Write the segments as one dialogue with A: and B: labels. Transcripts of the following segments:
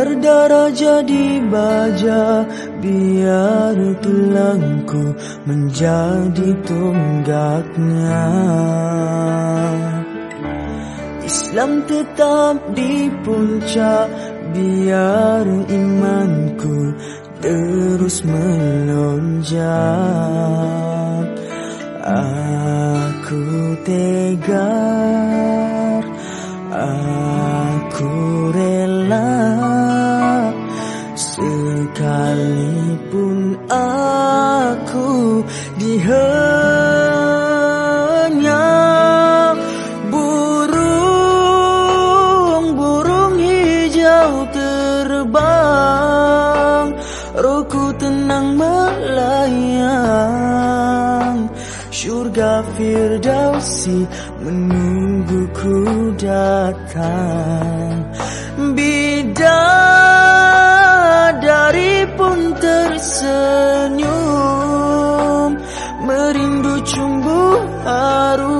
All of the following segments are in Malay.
A: Berdarah jadi baja Biar tulangku menjadi tunggaknya. Islam tetap di puncak Biar imanku terus melonjak. Aku tegar Aku Firdausi menungguku datang. Bidadari pun tersenyum Merindu cumbu harum.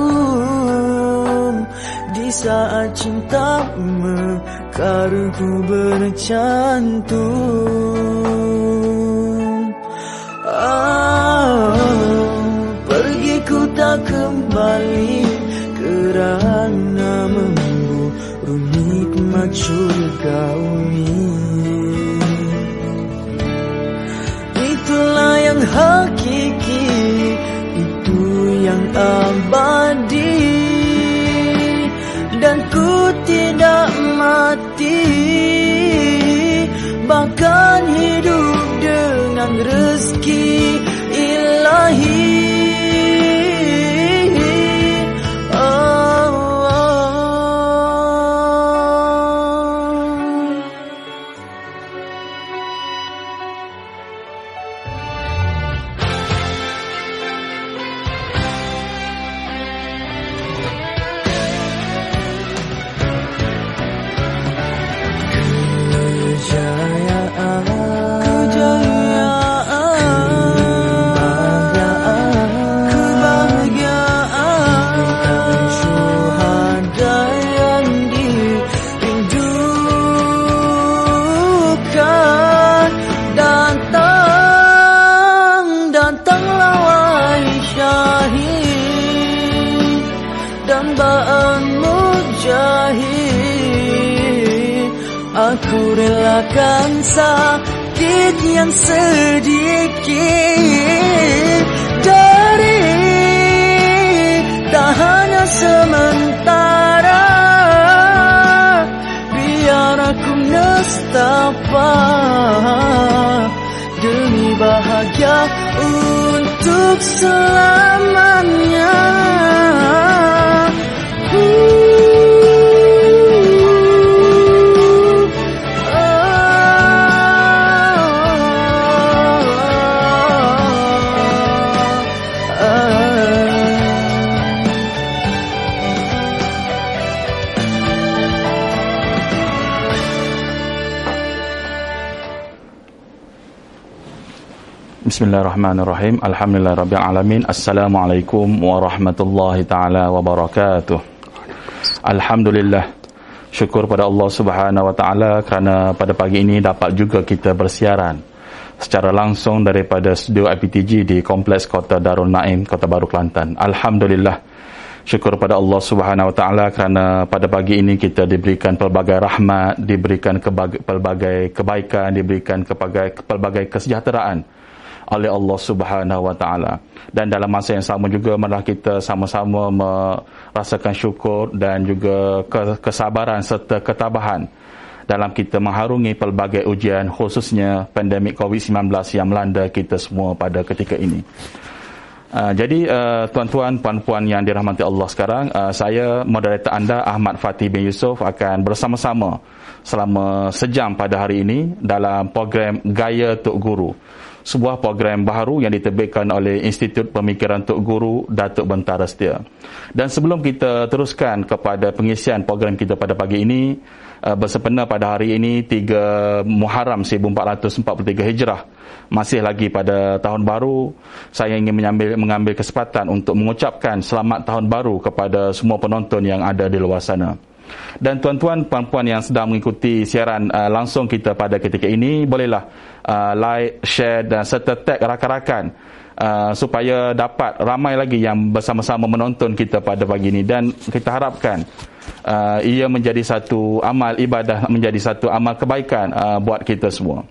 A: Di saat cinta mekarku bercantum. Oh, Pergi ku tak kembali nikmat syurgawi Itulah yang hakiki Itu yang abadi. Dan ku tidak mati Bahkan hidup dengan rezeki ilahi sakit yang sedikit. Dari tak hanya sementara Biar aku nestapa Demi bahagia untuk selamanya
B: Bismillahirrahmanirrahim. Alhamdulillahirabbil Assalamualaikum warahmatullahi taala wabarakatuh. Alhamdulillah. Syukur pada Allah Subhanahu wa taala kerana pada pagi ini dapat juga kita bersiaran secara langsung daripada studio IPTG di Kompleks Kota Darul Naim, Kota Baru Kelantan. Alhamdulillah. Syukur pada Allah Subhanahu wa taala kerana pada pagi ini kita diberikan pelbagai rahmat, diberikan pelbagai kebaikan, diberikan pelbagai kesejahteraan oleh Allah Subhanahu wa taala. Dan dalam masa yang sama juga marilah kita sama-sama merasakan syukur dan juga kesabaran serta ketabahan dalam kita mengharungi pelbagai ujian khususnya pandemik COVID-19 yang melanda kita semua pada ketika ini. Uh, jadi uh, tuan-tuan puan-puan yang dirahmati Allah sekarang uh, saya moderator anda Ahmad Fatih bin Yusof akan bersama-sama selama sejam pada hari ini dalam program Gaya Tok Guru sebuah program baru yang diterbitkan oleh Institut Pemikiran Tok Guru Datuk Bentara Setia. Dan sebelum kita teruskan kepada pengisian program kita pada pagi ini bersempena pada hari ini 3 Muharram 1443 Hijrah masih lagi pada tahun baru saya ingin mengambil mengambil kesempatan untuk mengucapkan selamat tahun baru kepada semua penonton yang ada di luar sana. Dan tuan-tuan puan-puan yang sedang mengikuti siaran uh, langsung kita pada ketika ini bolehlah uh, like, share dan serta tag rakan-rakan uh, supaya dapat ramai lagi yang bersama-sama menonton kita pada pagi ini dan kita harapkan uh, ia menjadi satu amal ibadah menjadi satu amal kebaikan uh, buat kita semua.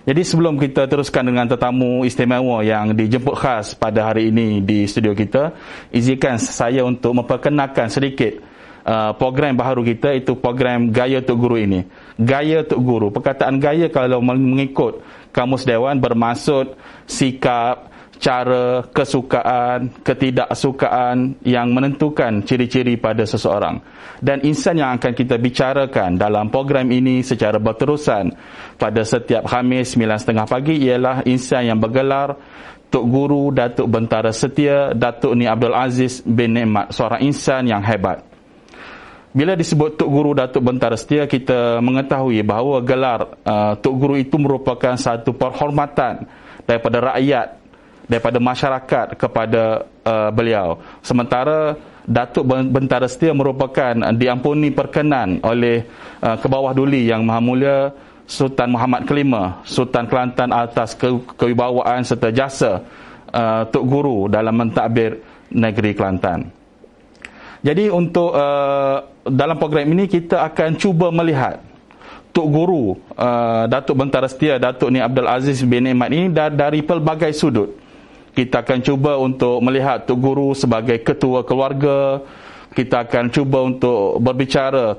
B: Jadi sebelum kita teruskan dengan tetamu istimewa yang dijemput khas pada hari ini di studio kita, izinkan saya untuk memperkenalkan sedikit uh, program baharu kita itu program Gaya Tok Guru ini. Gaya Tok Guru, perkataan gaya kalau mengikut Kamus Dewan bermaksud sikap, cara, kesukaan, ketidaksukaan yang menentukan ciri-ciri pada seseorang. Dan insan yang akan kita bicarakan dalam program ini secara berterusan pada setiap Khamis 9.30 pagi ialah insan yang bergelar Tok Guru Datuk Bentara Setia Datuk Ni Abdul Aziz bin Nikmat, seorang insan yang hebat. Bila disebut Tok Guru Datuk Bentara Setia, kita mengetahui bahawa gelar uh, Tok Guru itu merupakan satu perhormatan daripada rakyat daripada masyarakat kepada uh, beliau. Sementara Datuk Bentara Setia merupakan uh, diampuni perkenan oleh uh, ke bawah duli yang Maha Mulia Sultan Muhammad Kelima, Sultan Kelantan atas ke kewibawaan serta jasa uh, Tok Guru dalam mentadbir negeri Kelantan. Jadi untuk uh, dalam program ini kita akan cuba melihat Tok Guru uh, Datuk Bentara Setia Datuk Ni Abdul Aziz bin Ahmad ini dari pelbagai sudut. Kita akan cuba untuk melihat Tok Guru sebagai ketua keluarga. Kita akan cuba untuk berbicara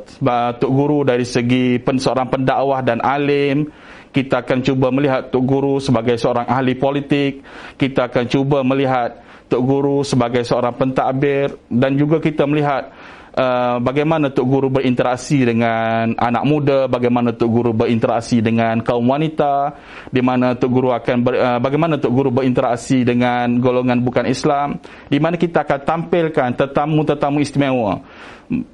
B: Tok Guru dari segi seorang pendakwah dan alim. Kita akan cuba melihat Tok Guru sebagai seorang ahli politik. Kita akan cuba melihat Tok Guru sebagai seorang pentadbir. Dan juga kita melihat Uh, bagaimana Tok Guru berinteraksi dengan anak muda, bagaimana Tok Guru berinteraksi dengan kaum wanita, di mana Tok Guru akan ber, uh, bagaimana Tok Guru berinteraksi dengan golongan bukan Islam, di mana kita akan tampilkan tetamu-tetamu istimewa,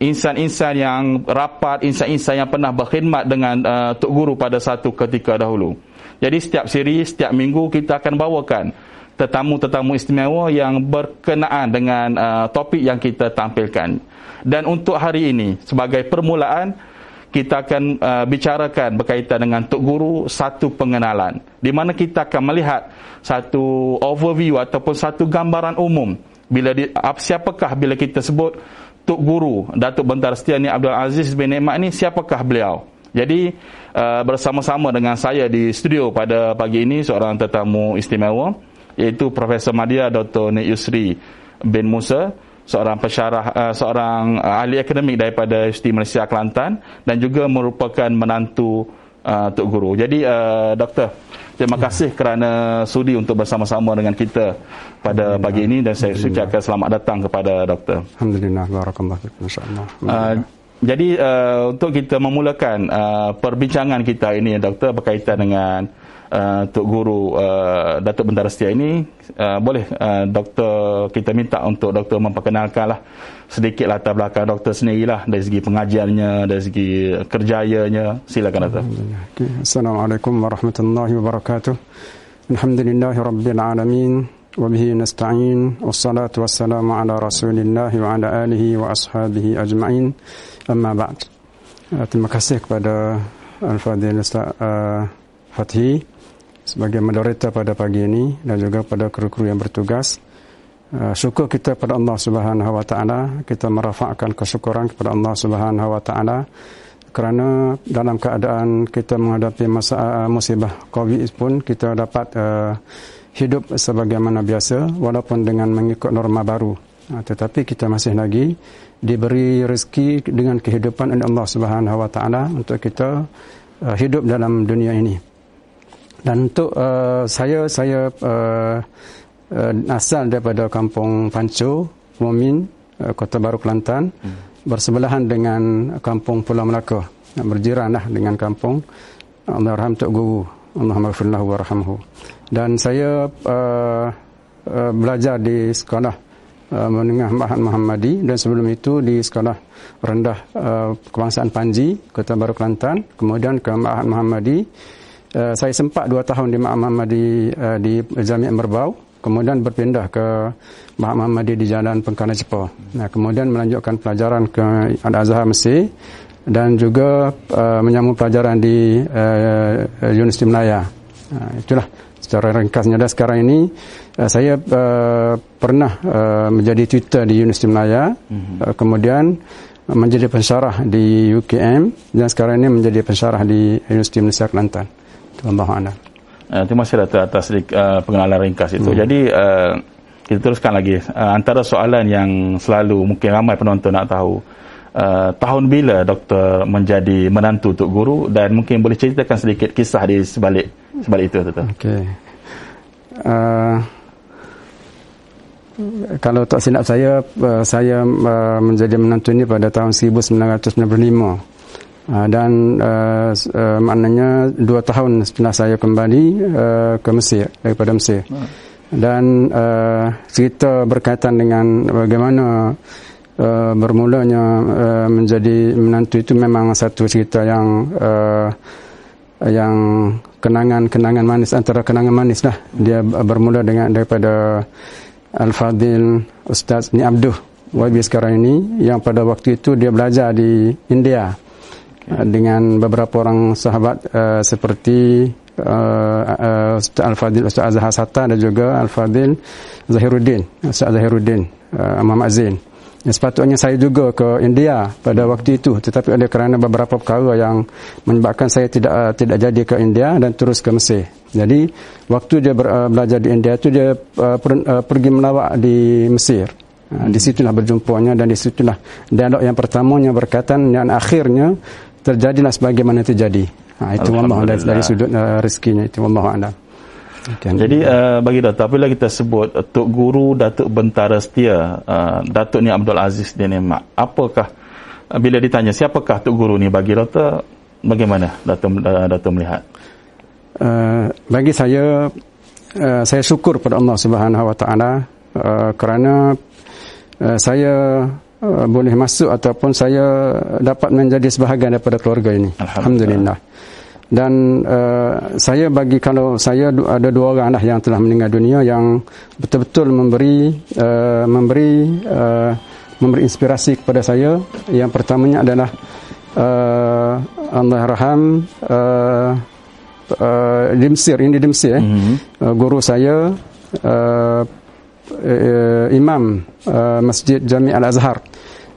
B: insan-insan yang rapat, insan-insan yang pernah berkhidmat dengan uh, Tok Guru pada satu ketika dahulu. Jadi setiap siri, setiap minggu kita akan bawakan tetamu-tetamu istimewa yang berkenaan dengan uh, topik yang kita tampilkan. Dan untuk hari ini sebagai permulaan kita akan uh, bicarakan berkaitan dengan Tok Guru satu pengenalan. Di mana kita akan melihat satu overview ataupun satu gambaran umum bila di, siapakah bila kita sebut Tok Guru Datuk Bentar Setiani Abdul Aziz bin Nikmat ni siapakah beliau? Jadi uh, bersama-sama dengan saya di studio pada pagi ini seorang tetamu istimewa iaitu Profesor Madya Dr. Nik Yusri bin Musa seorang pensyarah uh, seorang uh, ahli akademik daripada Universiti Malaysia Kelantan dan juga merupakan menantu uh, Tok Guru. Jadi uh, doktor, terima kasih kerana sudi untuk bersama-sama dengan kita pada pagi ini dan saya ucapkan selamat datang kepada doktor.
C: Alhamdulillah barakallahu fiik insyaallah.
B: Uh, jadi uh, untuk kita memulakan uh, perbincangan kita ini doktor berkaitan dengan uh, Tok Guru uh, Datuk Bentara Setia ini uh, boleh uh, doktor kita minta untuk doktor memperkenalkanlah sedikit latar belakang doktor sendirilah dari segi pengajiannya dari segi kerjayanya silakan doktor.
C: Okay. Assalamualaikum warahmatullahi wabarakatuh. Alhamdulillahi rabbil alamin wa bihi nasta'in wassalatu wassalamu ala rasulillah wa ala alihi wa ashabihi ajma'in amma ba'd. Uh, terima kasih kepada Al-Fadhil Ustaz uh, Fatih sebagai moderator pada pagi ini dan juga pada kru-kru yang bertugas. Uh, syukur kita kepada Allah Subhanahu Wa Taala, kita merafakkan kesyukuran kepada Allah Subhanahu Wa Taala kerana dalam keadaan kita menghadapi masa uh, musibah Covid pun kita dapat uh, hidup sebagaimana biasa walaupun dengan mengikut norma baru. Uh, tetapi kita masih lagi diberi rezeki dengan kehidupan oleh Allah Subhanahu Wa Taala untuk kita uh, hidup dalam dunia ini. Dan untuk uh, saya, saya uh, uh, asal daripada kampung Pancu, Mumin, uh, Kota Baru Kelantan, hmm. bersebelahan dengan kampung Pulau Melaka. Berjiranlah dengan kampung Allahyarham Tok Guru. Allahumma warhamhu. Dan saya uh, uh, belajar di sekolah uh, menengah Mahat Muhammadi dan sebelum itu di sekolah rendah uh, kebangsaan Panji, Kota Baru Kelantan. Kemudian ke Mahat Muhammadi. Uh, saya sempat dua tahun di Ma'am Ahmadi uh, di Jamiat Merbau kemudian berpindah ke Bahak Muhammadi di Jalan Pengkana Cepa. Nah, kemudian melanjutkan pelajaran ke Al-Azhar Mesir dan juga uh, menyambung pelajaran di uh, Universiti Melaya. Uh, itulah secara ringkasnya dan sekarang ini uh, saya uh, pernah uh, menjadi tutor di Universiti Melaya mm-hmm. uh, kemudian menjadi pensyarah di UKM dan sekarang ini menjadi pensyarah di Universiti Malaysia Kelantan. Terima kasih.
B: Uh, terima kasih Dato' atas uh, pengenalan ringkas itu. Hmm. Jadi uh, kita teruskan lagi. Uh, antara soalan yang selalu mungkin ramai penonton nak tahu. Uh, tahun bila doktor menjadi menantu untuk guru dan mungkin boleh ceritakan sedikit kisah di sebalik sebalik itu Dato'.
C: Okey. Uh, kalau tak silap saya uh, saya uh, menjadi menantu ini pada tahun 1995 uh, dan uh, uh, maknanya dua tahun setelah saya kembali uh, ke Mesir daripada Mesir. Dan uh, cerita berkaitan dengan bagaimana uh, bermulanya uh, menjadi menantu itu memang satu cerita yang uh, yang kenangan-kenangan manis antara kenangan manis lah. Dia bermula dengan daripada Al-Fadil Ustaz Ni Abduh YB sekarang ini yang pada waktu itu dia belajar di India. Dengan beberapa orang sahabat uh, seperti uh, uh, Ustaz Al-Fadil Ustaz Azhar Sata dan juga Al-Fadil Zahiruddin Ustaz Zahiruddin uh, Imam Azin Ya, sepatutnya saya juga ke India pada waktu itu tetapi oleh kerana beberapa perkara yang menyebabkan saya tidak uh, tidak jadi ke India dan terus ke Mesir. Jadi waktu dia ber, uh, belajar di India itu dia uh, per, uh, pergi melawat di Mesir. Uh, di situlah berjumpanya dan di situlah dialog yang pertamanya berkaitan dan akhirnya terjadilah sebagaimana terjadi. Ha, itu Allah dari, dari sudut uh, rezekinya itu Allah anda.
B: Okay. Jadi uh, bagi Datuk apabila kita sebut uh, Tok Guru Datuk Bentara Setia uh, Datuk ni Abdul Aziz dia ni mak apakah uh, bila ditanya siapakah Tok Guru ni bagi Datuk bagaimana Datuk uh, Datuk melihat
C: uh, bagi saya uh, saya syukur pada Allah Subhanahu Wa Taala uh, kerana uh, saya uh, boleh masuk ataupun saya dapat menjadi sebahagian daripada keluarga ini. Alhamdulillah, Alhamdulillah. Dan uh, saya bagi kalau saya ada dua orang lah yang telah meninggal dunia yang betul-betul memberi uh, memberi uh, memberi inspirasi kepada saya. Yang pertamanya adalah uh, Allah raham uh, uh, di Mesir ini di Mesir mm-hmm. uh, guru saya uh, uh, imam uh, Masjid Jami Al Azhar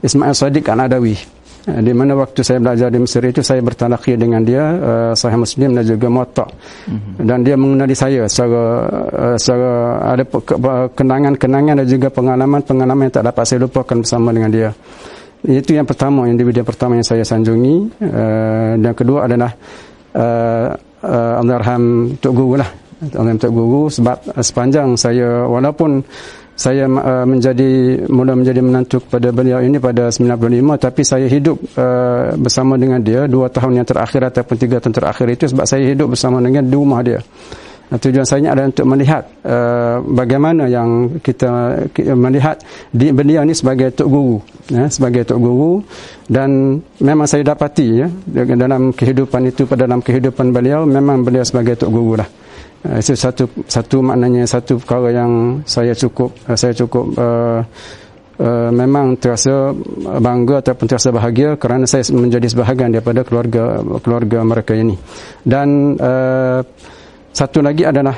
C: Ismail Sadiq Al-Adawi. Eh, di mana waktu saya belajar di Mesir itu saya bertalaqi dengan dia uh, Sahih Muslim dan juga Muwatta. Mm-hmm. dan dia mengenali saya secara uh, secara ada kenangan-kenangan dan juga pengalaman-pengalaman yang tak dapat saya lupakan bersama dengan dia. Itu yang pertama individu yang pertama yang saya sanjungi. Uh, dan kedua adalah uh, uh, Allahyarham Tok Guru lah Allahyarham Tok Guru sebab uh, sepanjang saya walaupun saya uh, menjadi mula menjadi menantu kepada beliau ini pada 95 tapi saya hidup uh, bersama dengan dia dua tahun yang terakhir ataupun tiga tahun terakhir itu sebab saya hidup bersama dengan di rumah dia. Tujuan saya adalah untuk melihat uh, bagaimana yang kita, kita melihat di, beliau ini sebagai tok guru ya, sebagai tok guru. Dan memang saya dapati ya, dalam kehidupan itu pada dalam kehidupan beliau memang beliau sebagai tok guru lah itu satu satu maknanya satu perkara yang saya cukup uh, saya cukup uh, uh, memang terasa bangga ataupun terasa bahagia kerana saya menjadi sebahagian daripada keluarga keluarga mereka ini dan uh, satu lagi adalah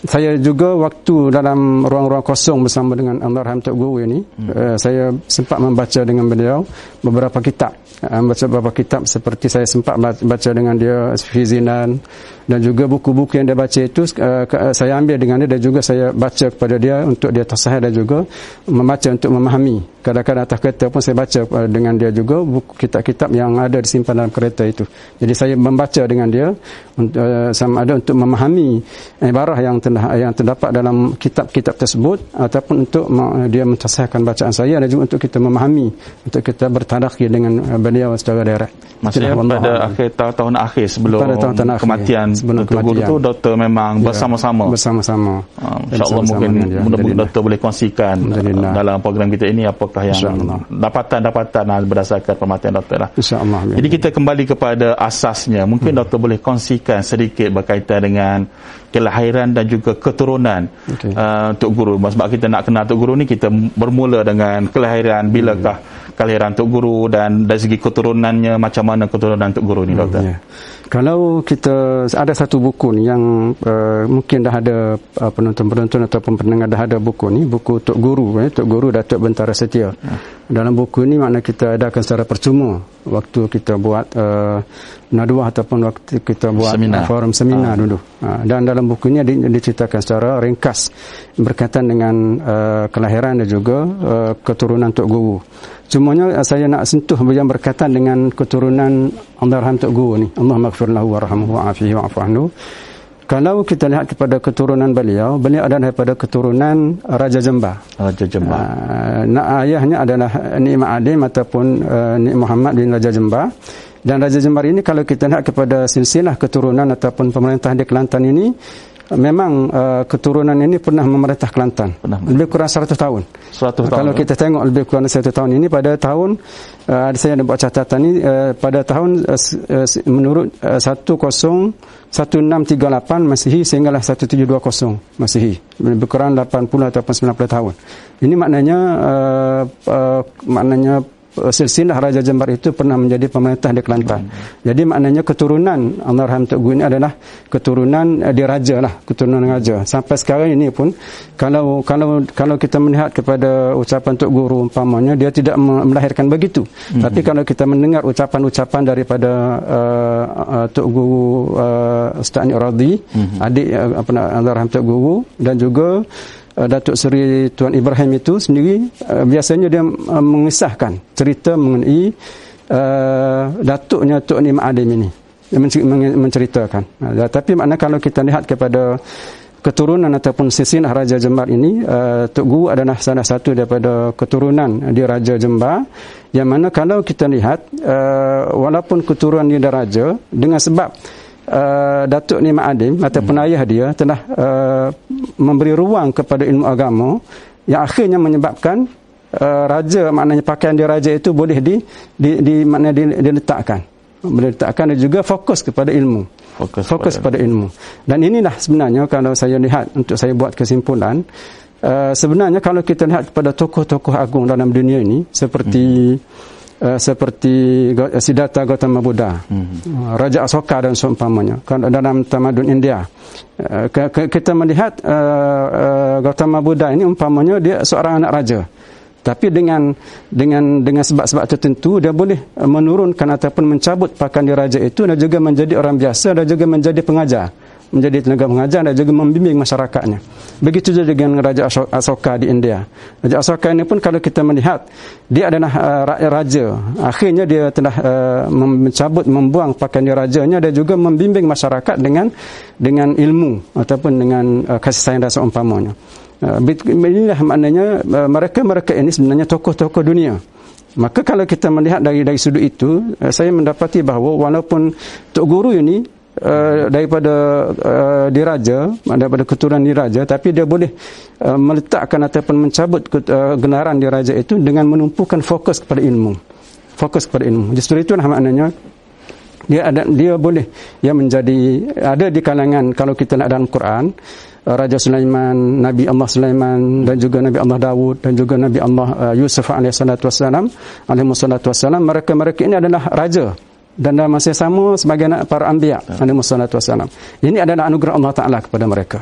C: saya juga waktu dalam ruang-ruang kosong bersama dengan Almarhum Tok Guru ini hmm. uh, saya sempat membaca dengan beliau beberapa kitab uh, membaca beberapa kitab seperti saya sempat baca dengan dia Fizinan dan juga buku-buku yang dia baca itu uh, saya ambil dengan dia dan juga saya baca kepada dia untuk dia tersahih dan juga membaca untuk memahami. Kadang-kadang atas kereta pun saya baca uh, dengan dia juga buku kitab-kitab yang ada disimpan dalam kereta itu. Jadi saya membaca dengan dia uh, sama ada untuk memahami ibarah yang yang terdapat dalam kitab-kitab tersebut ataupun untuk uh, dia mentersahihkan bacaan saya dan juga untuk kita memahami untuk kita bertadakki dengan uh, beliau secara direct.
B: Maksudnya pada akhir tahun-tahun akhir sebelum tahun -tahun kematian
C: sebelum
B: Doktor Guru
C: kematian.
B: tu doktor memang
C: Ya,
B: bersama-sama.
C: Bersama-sama. Dan
B: InsyaAllah mungkin
C: ya.
B: mudah-mudahan doktor boleh kongsikan uh, dalam program kita ini apakah yang dapatan-dapatan uh, berdasarkan pematian doktor lah.
C: InsyaAllah. ya.
B: Jadi kita kembali kepada asasnya. Mungkin doktor boleh kongsikan sedikit berkaitan dengan kelahiran dan juga keturunan
C: Okey.
B: uh, Tok Guru. Sebab kita nak kenal Tok Guru ni kita bermula dengan kelahiran bilakah kelahiran Tok Guru dan dari segi keturunannya macam mana keturunan Tok Guru ni doktor.
C: Ya. Kalau kita ada satu buku ni yang uh, mungkin dah ada uh, penonton-penonton ataupun pendengar dah ada buku ni, buku Tok Guru, eh, Tok Guru Datuk Bentara Setia.
B: Ya.
C: Dalam buku ni makna kita adakan secara percuma waktu kita buat uh, naduah ataupun waktu kita buat
B: Seminar.
C: uh, forum seminar dulu. Uh, dan dalam buku ni di- diceritakan secara ringkas berkaitan dengan uh, kelahiran dan juga uh, keturunan Tok Guru. Cumanya saya nak sentuh yang berkaitan dengan keturunan Allahyarham Tok Guru ni. Allah maghfir lahu warhamhu wa'afihi wa'afu anhu. Kalau kita lihat kepada keturunan beliau, beliau adalah daripada keturunan Raja Jembar.
B: Raja Jembar.
C: Uh, nak ayahnya adalah Nik Ma'adim ataupun uh, Nik Muhammad bin Raja Jembar. Dan Raja Jembar ini kalau kita lihat kepada silsilah keturunan ataupun pemerintah di Kelantan ini, memang uh, keturunan ini pernah memerintah Kelantan.
B: Pernah.
C: Lebih kurang 100 tahun.
B: 100 tahun.
C: Kalau kita tengok lebih kurang 100 tahun ini pada tahun uh, saya ada buat catatan ini uh, pada tahun uh, uh, menurut uh, 10 1638 Masihi sehinggalah 1720 Masihi lebih kurang 80 ataupun 90 tahun. Ini maknanya uh, uh, maknanya uh, silsilah Raja Jembar itu pernah menjadi pemerintah di Kelantan. Jadi maknanya keturunan Allahyarham Tok Guru ini adalah keturunan uh, diraja lah, keturunan raja. Sampai sekarang ini pun kalau kalau kalau kita melihat kepada ucapan Tok Guru umpamanya dia tidak me- melahirkan begitu.
B: Mhm.
C: Tapi kalau kita mendengar ucapan-ucapan daripada uh, uh, Tok Guru uh, Ustaz Radhi,
B: Mhm.
C: adik uh, apa nak Allahyarham Tok Guru dan juga Datuk Seri Tuan Ibrahim itu sendiri uh, biasanya dia uh, mengisahkan cerita mengenai uh, datuknya Tok Ni Ma'adim ini. Menceritakan. Uh, tapi makna kalau kita lihat kepada keturunan ataupun silsilah Raja Jembar ini uh, Tok Guru adalah salah satu daripada keturunan di Raja Jembar yang mana kalau kita lihat uh, walaupun keturunan dia Raja dengan sebab uh, Datuk Ni Ma'adim ataupun
B: Hmm.
C: ayah dia telah uh, memberi ruang kepada ilmu agama yang akhirnya menyebabkan uh, raja maknanya pakaian dia raja itu boleh di di, di makna di, diletakkan. Boleh diletakkan dan juga fokus kepada ilmu.
B: Fokus
C: fokus
B: kepada
C: pada ilmu. dan inilah sebenarnya kalau saya lihat untuk saya buat kesimpulan uh, sebenarnya kalau kita lihat kepada tokoh-tokoh agung dalam dunia ini seperti uh, seperti Gau- Siddhartha Gautama Buddha uh, Raja Asoka dan seumpamanya. Kalau dalam tamadun India. Uh, ke- ke- kita melihat uh, uh, Gautama Buddha ini umpamanya dia seorang anak raja. Tapi dengan dengan dengan sebab-sebab tertentu dia boleh menurunkan ataupun mencabut pakaian di raja itu dan juga menjadi orang biasa dan juga menjadi pengajar menjadi tenaga pengajar dan juga membimbing masyarakatnya. Begitu juga dengan Raja Asoka di India. Raja Asoka ini pun kalau kita melihat dia adalah uh, rakyat raja. Akhirnya dia telah uh, mencabut membuang pakaian rajanya dan juga membimbing masyarakat dengan dengan ilmu ataupun dengan uh, kasih sayang dan seumpamanya. Uh, inilah maknanya uh, mereka-mereka ini sebenarnya tokoh-tokoh dunia. Maka kalau kita melihat dari dari sudut itu, uh, saya mendapati bahawa walaupun Tok Guru ini uh, daripada uh, diraja, daripada keturunan diraja, tapi dia boleh uh, meletakkan ataupun mencabut uh, genaran diraja itu dengan menumpukan fokus kepada ilmu. Fokus kepada ilmu. Justru itulah maknanya dia ada dia boleh yang menjadi ada di kalangan kalau kita lihat dalam Quran Raja Sulaiman, Nabi Allah Sulaiman dan juga Nabi Allah Dawud dan juga Nabi Allah Yusuf alaihi salatu wassalam alaihi salatu wassalam mereka-mereka ini adalah raja dan dalam masa yang sama sebagai anak para anbiya alaihi salatu wassalam. Ini adalah anugerah Allah Taala kepada mereka.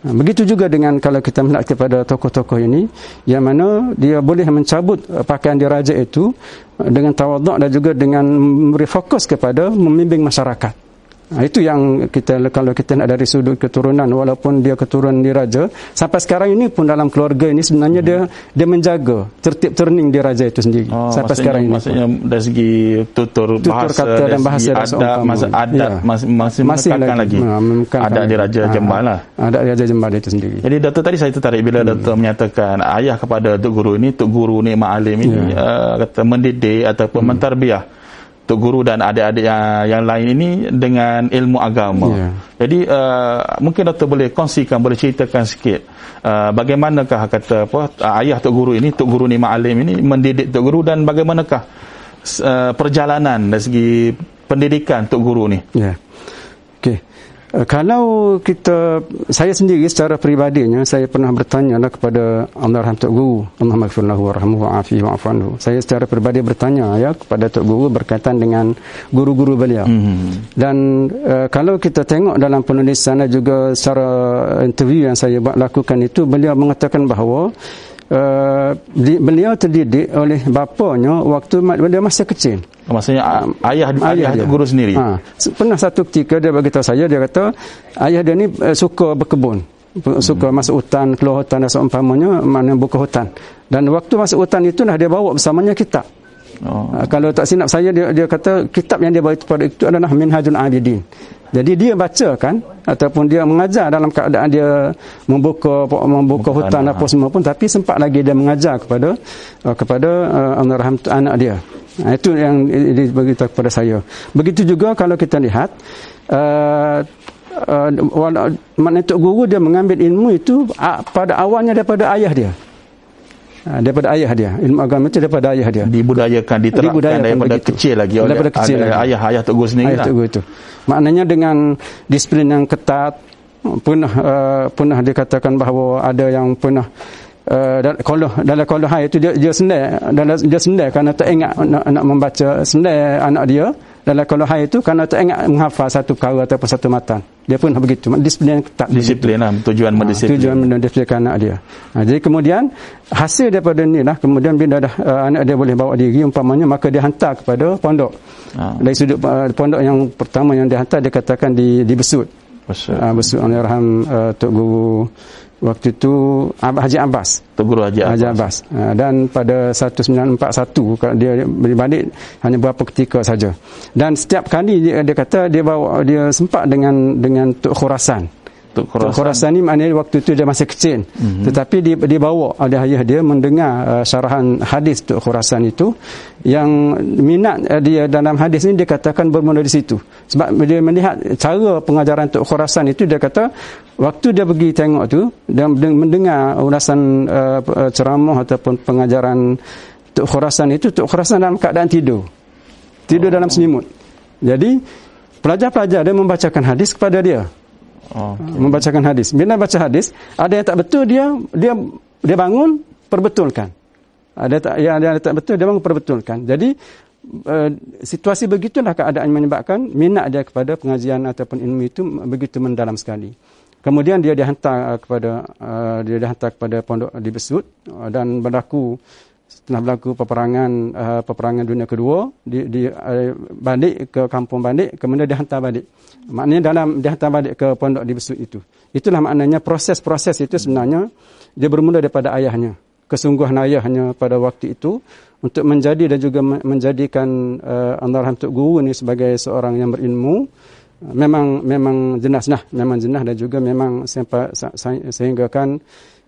C: Begitu juga dengan kalau kita melihat kepada tokoh-tokoh ini yang mana dia boleh mencabut uh, pakaian dia raja itu uh, dengan tawaduk dan juga dengan memberi fokus kepada membimbing masyarakat. Nah, itu yang kita kalau kita nak dari sudut keturunan walaupun dia keturunan diraja sampai sekarang ini pun dalam keluarga ini sebenarnya dia dia menjaga tertib terning di raja itu sendiri
B: Oh,
C: sampai
B: maksudnya,
C: sekarang ini. pun.
B: maksudnya dari segi tutur,
C: Tutur
B: bahasa,
C: kata
B: dari
C: dan bahasa
B: segi adat,
C: seumpamanya.
B: masa adat
C: Ya.
B: masih masih, menekankan lagi.
C: Ha, menekankan
B: adat di
C: lagi.
B: Raja
C: Ha,
B: Jembar lah.
C: Adat di Raja Jembar itu sendiri.
B: Jadi doktor tadi saya tertarik bila
C: Hmm.
B: doktor menyatakan ayah kepada Tok Guru ini, Tok Guru ni Mak Alim ini
C: Ya.
B: uh, kata mendidik ataupun
C: Hmm.
B: mentarbiah Tok Guru dan adik-adik yang, yang lain ini dengan ilmu agama. Yeah. Jadi uh, mungkin doktor boleh kongsikan, boleh ceritakan sikit uh, bagaimanakah kata apa uh, ayah Tok Guru ini, Tok Guru ni Alim ini mendidik Tok Guru dan bagaimanakah uh, perjalanan dari segi pendidikan Tok Guru ni.
C: Yeah. Eh, kalau kita saya sendiri secara peribadinya saya pernah bertanya lah kepada Almarhum Tok Guru Allah maghfirlahu warhamuhu wa'afihi wa'afanhu saya secara peribadi bertanya ya kepada Tok Guru berkaitan dengan guru-guru beliau mm-hmm. dan uh, kalau kita tengok dalam penulisan dan juga secara interview yang saya buat lakukan itu beliau mengatakan bahawa uh, di, beliau terdidik oleh bapanya waktu beliau masih kecil
B: Maksudnya ayah ayah, ayah guru sendiri. Ha.
C: Pernah satu ketika dia bagi tahu saya dia kata ayah dia ni uh, suka berkebun. Suka hmm. masuk hutan, keluar hutan dan seumpamanya mana buka hutan. Dan waktu masuk hutan itu itulah dia bawa bersamanya kitab. Oh. Uh, kalau tak sinap saya dia dia kata kitab yang dia bawa itu pada itu adalah Minhajul Abidin. Jadi dia baca kan ataupun dia mengajar dalam keadaan dia membuka membuka hutan apa semua pun tapi sempat lagi dia mengajar kepada uh, kepada uh, anak dia. Nah, itu yang diberitahu kepada saya. Begitu juga kalau kita lihat uh, uh, makna Tok Guru dia mengambil ilmu itu uh, pada awalnya daripada ayah dia. Uh, daripada ayah dia. Ilmu agama itu daripada ayah dia.
B: Dibudayakan, diterapkan dibudayakan daripada begitu. kecil lagi oleh daripada kecil lagi. ayah ayah Tok Guru sendiri. Ayah lah. Tok Guru itu. Maknanya dengan disiplin yang ketat pernah uh, pernah dikatakan bahawa ada yang pernah Uh, kalau dalam kalau hai itu dia dia sendai dalam dia sendai kerana tak ingat nak, nak membaca sendai anak dia dalam kalau hai itu kerana tak ingat menghafal satu perkara ataupun satu matan. Dia pun begitu. Disiplin tak disiplin lah tujuan ha, mendisiplin.
C: tujuan mendisiplinkan anak dia. Ha, jadi kemudian hasil daripada ni lah. Kemudian bila dah uh, anak dia boleh bawa diri umpamanya maka dia hantar kepada pondok. Ha. dari sudut uh, pondok yang pertama yang dia hantar dia katakan di di besut. Besut uh, besut. Allahyarham uh, Tok Guru waktu itu Haji Abbas.
B: Guru Haji Abbas, Haji Abbas.
C: Ha, dan pada 1941 kalau dia berbalik hanya beberapa ketika saja. Dan setiap kali dia, dia kata dia bawa dia sempat dengan dengan Tok Khurasan Tok Khurasan. Khurasan ni maknanya waktu itu dia masih kecil. Mm-hmm. Tetapi dia, dia bawa oleh ayah dia mendengar uh, syarahan hadis Tok Khurasan itu yang minat uh, dia dalam hadis ini dia katakan bermula di situ. Sebab dia melihat cara pengajaran Tok Khurasan itu dia kata waktu dia pergi tengok tu dan mendengar ulasan uh, uh, ceramah ataupun pengajaran Tok Khurasan itu Tok Khurasan dalam keadaan tidur. Tidur oh. dalam selimut. Jadi pelajar-pelajar dia membacakan hadis kepada dia okay. membacakan hadis. Bila baca hadis, ada yang tak betul dia dia dia bangun perbetulkan. Ada tak yang ada yang tak betul dia bangun perbetulkan. Jadi uh, situasi begitulah keadaan menyebabkan minat dia kepada pengajian ataupun ilmu itu begitu mendalam sekali. Kemudian dia dihantar kepada uh, dia dihantar kepada pondok di Besut uh, dan berlaku setelah berlaku peperangan uh, peperangan dunia kedua di, di uh, balik ke kampung balik kemudian dihantar balik. Maknanya dalam dihantar balik ke pondok di Besut itu. Itulah maknanya proses-proses itu sebenarnya dia bermula daripada ayahnya. Kesungguhan ayahnya pada waktu itu untuk menjadi dan juga menjadikan uh, Anwar Hamtuk Guru ini sebagai seorang yang berilmu. Memang memang jenas nah memang jenas dan juga memang sehingga kan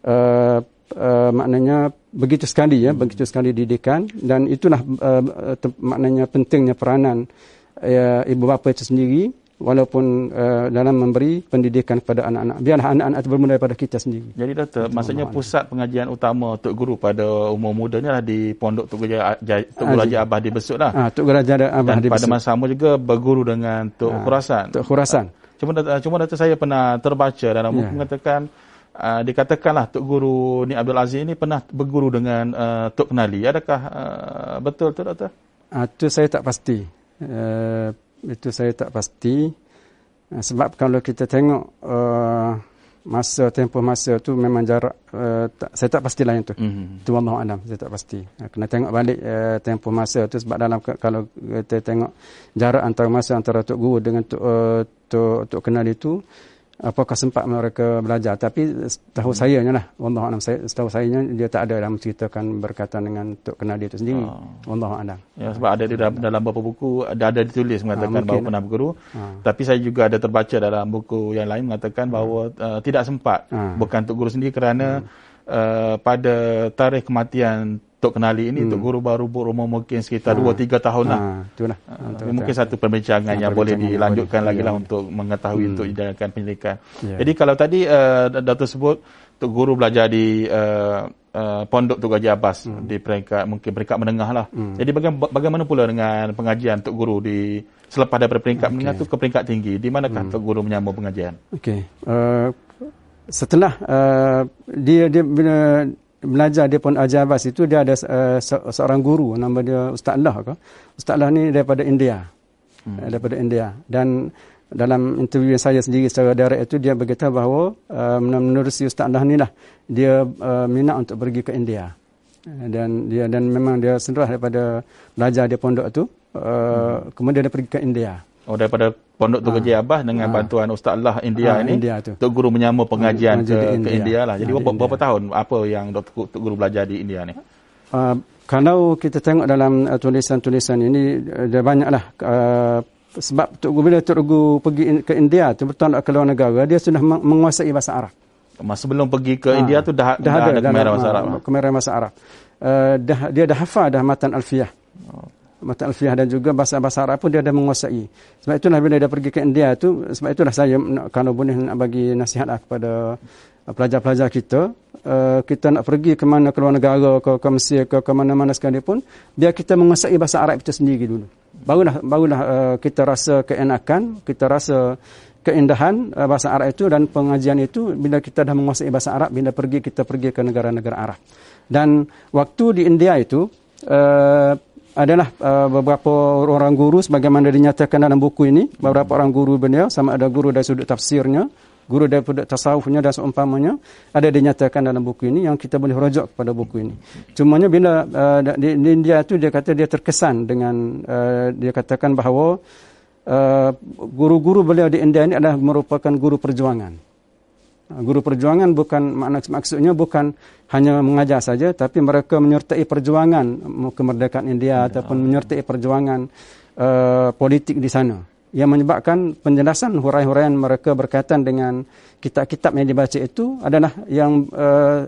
C: uh, uh, maknanya begitu sekali ya begitu sekali didikan. Dan itulah uh, maknanya pentingnya peranan uh, ibu bapa itu sendiri. Walaupun uh, dalam memberi pendidikan kepada anak-anak. Biarlah anak-anak itu bermula daripada kita sendiri.
B: Jadi doktor itu maksudnya pusat pengajian utama Tok Guru pada umur muda ni lah di Pondok Tok Guru Tok Guru Haji. Abah di Besut lah.
C: Ha, Tok Guru Abah
B: dan di pada masa sama juga berguru dengan Tok ha, Khurasan.
C: Tok Khurasan.
B: Cuma cuma doktor saya pernah terbaca dalam buku ya. mengatakan uh, dikatakanlah Tok Guru Ni Abdul Aziz ini pernah berguru dengan uh, Tok Kenali. Adakah uh, betul tu doktor?
C: Uh, itu saya tak pasti. Uh, itu saya tak pasti. Uh, sebab kalau kita tengok uh, masa tempoh masa tu memang jarak uh, tak, saya tak pastilah yang tu. Mm-hmm. Tu Allah Alam saya tak pasti. Uh, kena tengok balik uh, tempoh masa tu sebab dalam kalau kita tengok jarak antara masa antara Tok Guru dengan Tok uh, Tok, Tok Kenali itu apakah sempat mereka belajar tapi setahu hmm. saya lah Allah alam saya setahu saya dia tak ada dalam menceritakan berkaitan dengan Tok Kenali itu sendiri oh. Allah alam
B: ya sebab ada di dalam, dalam beberapa buku ada ada ditulis mengatakan ha, bahawa pernah berguru ha. tapi saya juga ada terbaca dalam buku yang lain mengatakan bahawa ha. uh, tidak sempat ha. bukan Tok Guru sendiri kerana hmm. uh, pada tarikh kematian Tok kenali ini hmm. Tok Guru baru berumur mungkin sekitar 2 ha. 3 tahun lah. Ha, itulah. Ha, betul, mungkin betul. satu perbincangan ha, yang boleh dilanjutkan lagi lah ya. untuk mengetahui hmm. untuk jalankan penyelidikan. Yeah. Jadi kalau tadi uh, Datuk sebut Tok Guru belajar di uh, uh, Pondok Tok Gaji Abbas hmm. di peringkat mungkin peringkat menengah lah. Hmm. Jadi bagaimana, bagaimana pula dengan pengajian Tok Guru di selepas daripada peringkat okay. menengah tu ke peringkat tinggi? Di manakah hmm. Tok Guru menyambung pengajian?
C: Okey. Uh, setelah uh, dia dia bila belajar dia pun Ajar Abbas itu dia ada uh, seorang guru nama dia Ustaz Allah ke. Ustaz Allah ni daripada India. Hmm. Uh, daripada India dan dalam interview yang saya sendiri secara direct itu dia berkata bahawa uh, menurut si Ustaz Allah ni lah dia uh, minat untuk pergi ke India. Uh, dan dia dan memang dia senderah daripada belajar di pondok itu uh, hmm. kemudian dia pergi ke India.
B: Oh daripada Pondok tu Gaji Abah dengan ha. bantuan Ustaz Allah India ha, ini India tu. Tok Guru menyambung pengajian ke, India. ke India lah. Jadi ha, berapa, berapa tahun apa yang Tok Guru belajar di India ni?
C: Uh, kalau kita tengok dalam uh, tulisan-tulisan ini uh, dia banyaklah uh, sebab Tok Guru bila Tok Guru pergi ke India tu bertolak ke luar negara dia sudah menguasai bahasa Arab.
B: Masa sebelum pergi ke ha. India tu dah, dah, dah ada, ada kemerahan bahasa Arab.
C: Kemerahan bahasa Arab. Uh, dah, dia dah hafal dah matan alfiyah. Oh mata alfiah dan juga bahasa-bahasa Arab pun dia ada menguasai. Sebab itulah bila dia pergi ke India tu, sebab itulah saya kalau boleh nak bagi nasihat lah kepada pelajar-pelajar kita, uh, kita nak pergi ke mana ke luar negara, ke, ke Mesir, ke, ke mana-mana sekalipun, biar kita menguasai bahasa Arab itu sendiri dulu. Barulah barulah uh, kita rasa keenakan, kita rasa keindahan uh, bahasa Arab itu dan pengajian itu bila kita dah menguasai bahasa Arab, bila pergi kita pergi ke negara-negara Arab. Dan waktu di India itu, uh, adalah uh, beberapa orang guru sebagaimana dinyatakan dalam buku ini. Beberapa orang guru beliau sama ada guru dari sudut tafsirnya guru dari sudut tasawufnya dan seumpamanya ada dinyatakan dalam buku ini yang kita boleh rujuk kepada buku ini. Cumanya bila uh, di, di India itu dia kata dia terkesan dengan uh, dia katakan bahawa uh, guru-guru beliau di India ini adalah merupakan guru perjuangan Guru perjuangan bukan maksudnya bukan hanya mengajar saja tapi mereka menyertai perjuangan kemerdekaan India ya. ataupun menyertai perjuangan uh, politik di sana yang menyebabkan penjelasan huraian-huraian mereka berkaitan dengan kitab-kitab yang dibaca itu adalah yang uh,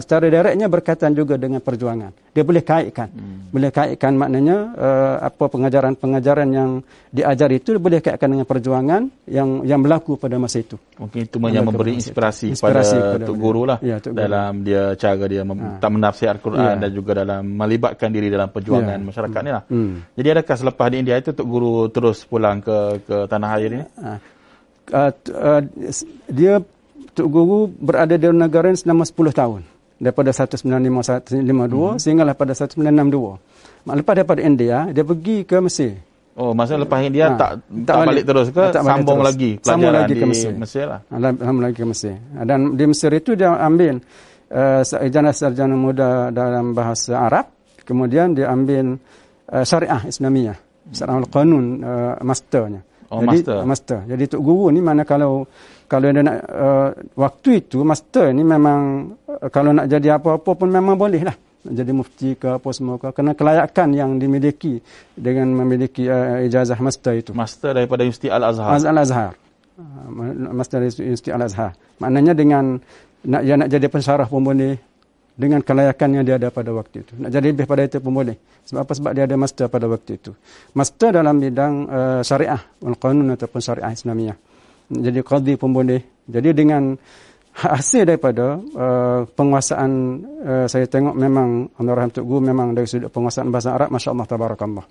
C: secara direktnya berkaitan juga dengan perjuangan. Dia boleh kaitkan. Hmm. Boleh kaitkan maknanya uh, apa pengajaran-pengajaran yang diajar itu boleh kaitkan dengan perjuangan yang yang berlaku pada masa itu.
B: Mungkin itu yang memberi inspirasi, inspirasi pada, pada guru lah ya, dalam dia cara dia mem- ha. menafsir Al-Quran ya. dan juga dalam melibatkan diri dalam perjuangan ya. masyarakat ni lah. Hmm. Jadi adakah selepas di India itu Tok Guru terus pulang ke ke tanah air ini? Ha.
C: Uh, uh, dia Tok Guru berada di negara ini selama 10 tahun daripada 1952 hmm. sehinggalah pada 1962. Lepas daripada India, dia pergi ke Mesir.
B: Oh, masa lepas India ha, tak, tak, tak balik, terus ke? Tak sambung terus. lagi pelajaran sambung lagi ke Mesir. Mesir lah.
C: Sambung lagi ke Mesir. Dan di Mesir itu dia ambil uh, sarjana-sarjana muda dalam bahasa Arab. Kemudian dia ambil uh, syariah Islamiyah. Syariah al-Qanun uh, masternya.
B: Oh,
C: Jadi,
B: master.
C: master. Jadi Tok Guru ni mana kalau kalau dia nak uh, waktu itu master ni memang uh, kalau nak jadi apa-apa pun memang boleh lah. Jadi mufti ke apa semua ke. Kerana kelayakan yang dimiliki dengan memiliki uh, ijazah master itu.
B: Master daripada Universiti Al-Azhar.
C: Al-Azhar. Uh, master dari Universiti Al-Azhar. Maknanya dengan nak dia nak jadi pensyarah pun boleh dengan kelayakan yang dia ada pada waktu itu. Nak jadi lebih pada itu pun boleh. Sebab apa? Sebab dia ada master pada waktu itu. Master dalam bidang uh, syariah, al-qanun ataupun syariah Islamiyah jadi qadhi pun boleh. Jadi dengan hasil daripada uh, penguasaan uh, saya tengok memang Allah Rahmat Guru memang dari sudut penguasaan bahasa Arab masya-Allah tabarakallah.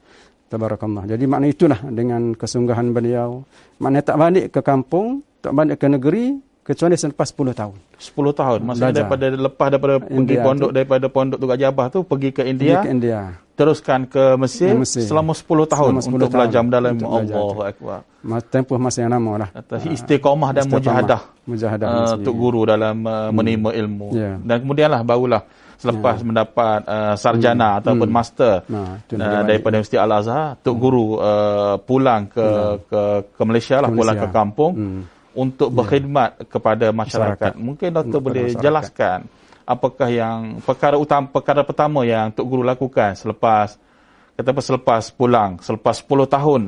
C: Tabarakallah. Jadi makna itulah dengan kesungguhan beliau. Makna tak balik ke kampung, tak balik ke negeri kecuali selepas 10 tahun.
B: 10 tahun. Maksudnya daripada lepas daripada pergi pondok tu. daripada pondok tu Jabah tu pergi ke India. Pergi ke India teruskan ke Mesir, Mesir. selama 10 tahun selama 10 untuk tahun belajar dalam Allahu Akbar.
C: Tempoh masa yang lama lah.
B: Istiqamah dan mujahadah.
C: Mujahadah.
B: Uh, untuk guru dalam uh, menerima hmm. ilmu. Yeah. Dan kemudianlah barulah selepas yeah. mendapat uh, sarjana hmm. ataupun hmm. master nah, uh, daripada Universiti Al-Azhar, Tok hmm. Guru uh, pulang ke, hmm. ke ke Malaysia lah, ke pulang ke kampung hmm. Untuk ya. berkhidmat yeah. kepada masyarakat. masyarakat. Mungkin doktor boleh masyarakat. jelaskan apakah yang perkara utama perkara pertama yang Tok Guru lakukan selepas kata apa selepas pulang selepas 10 tahun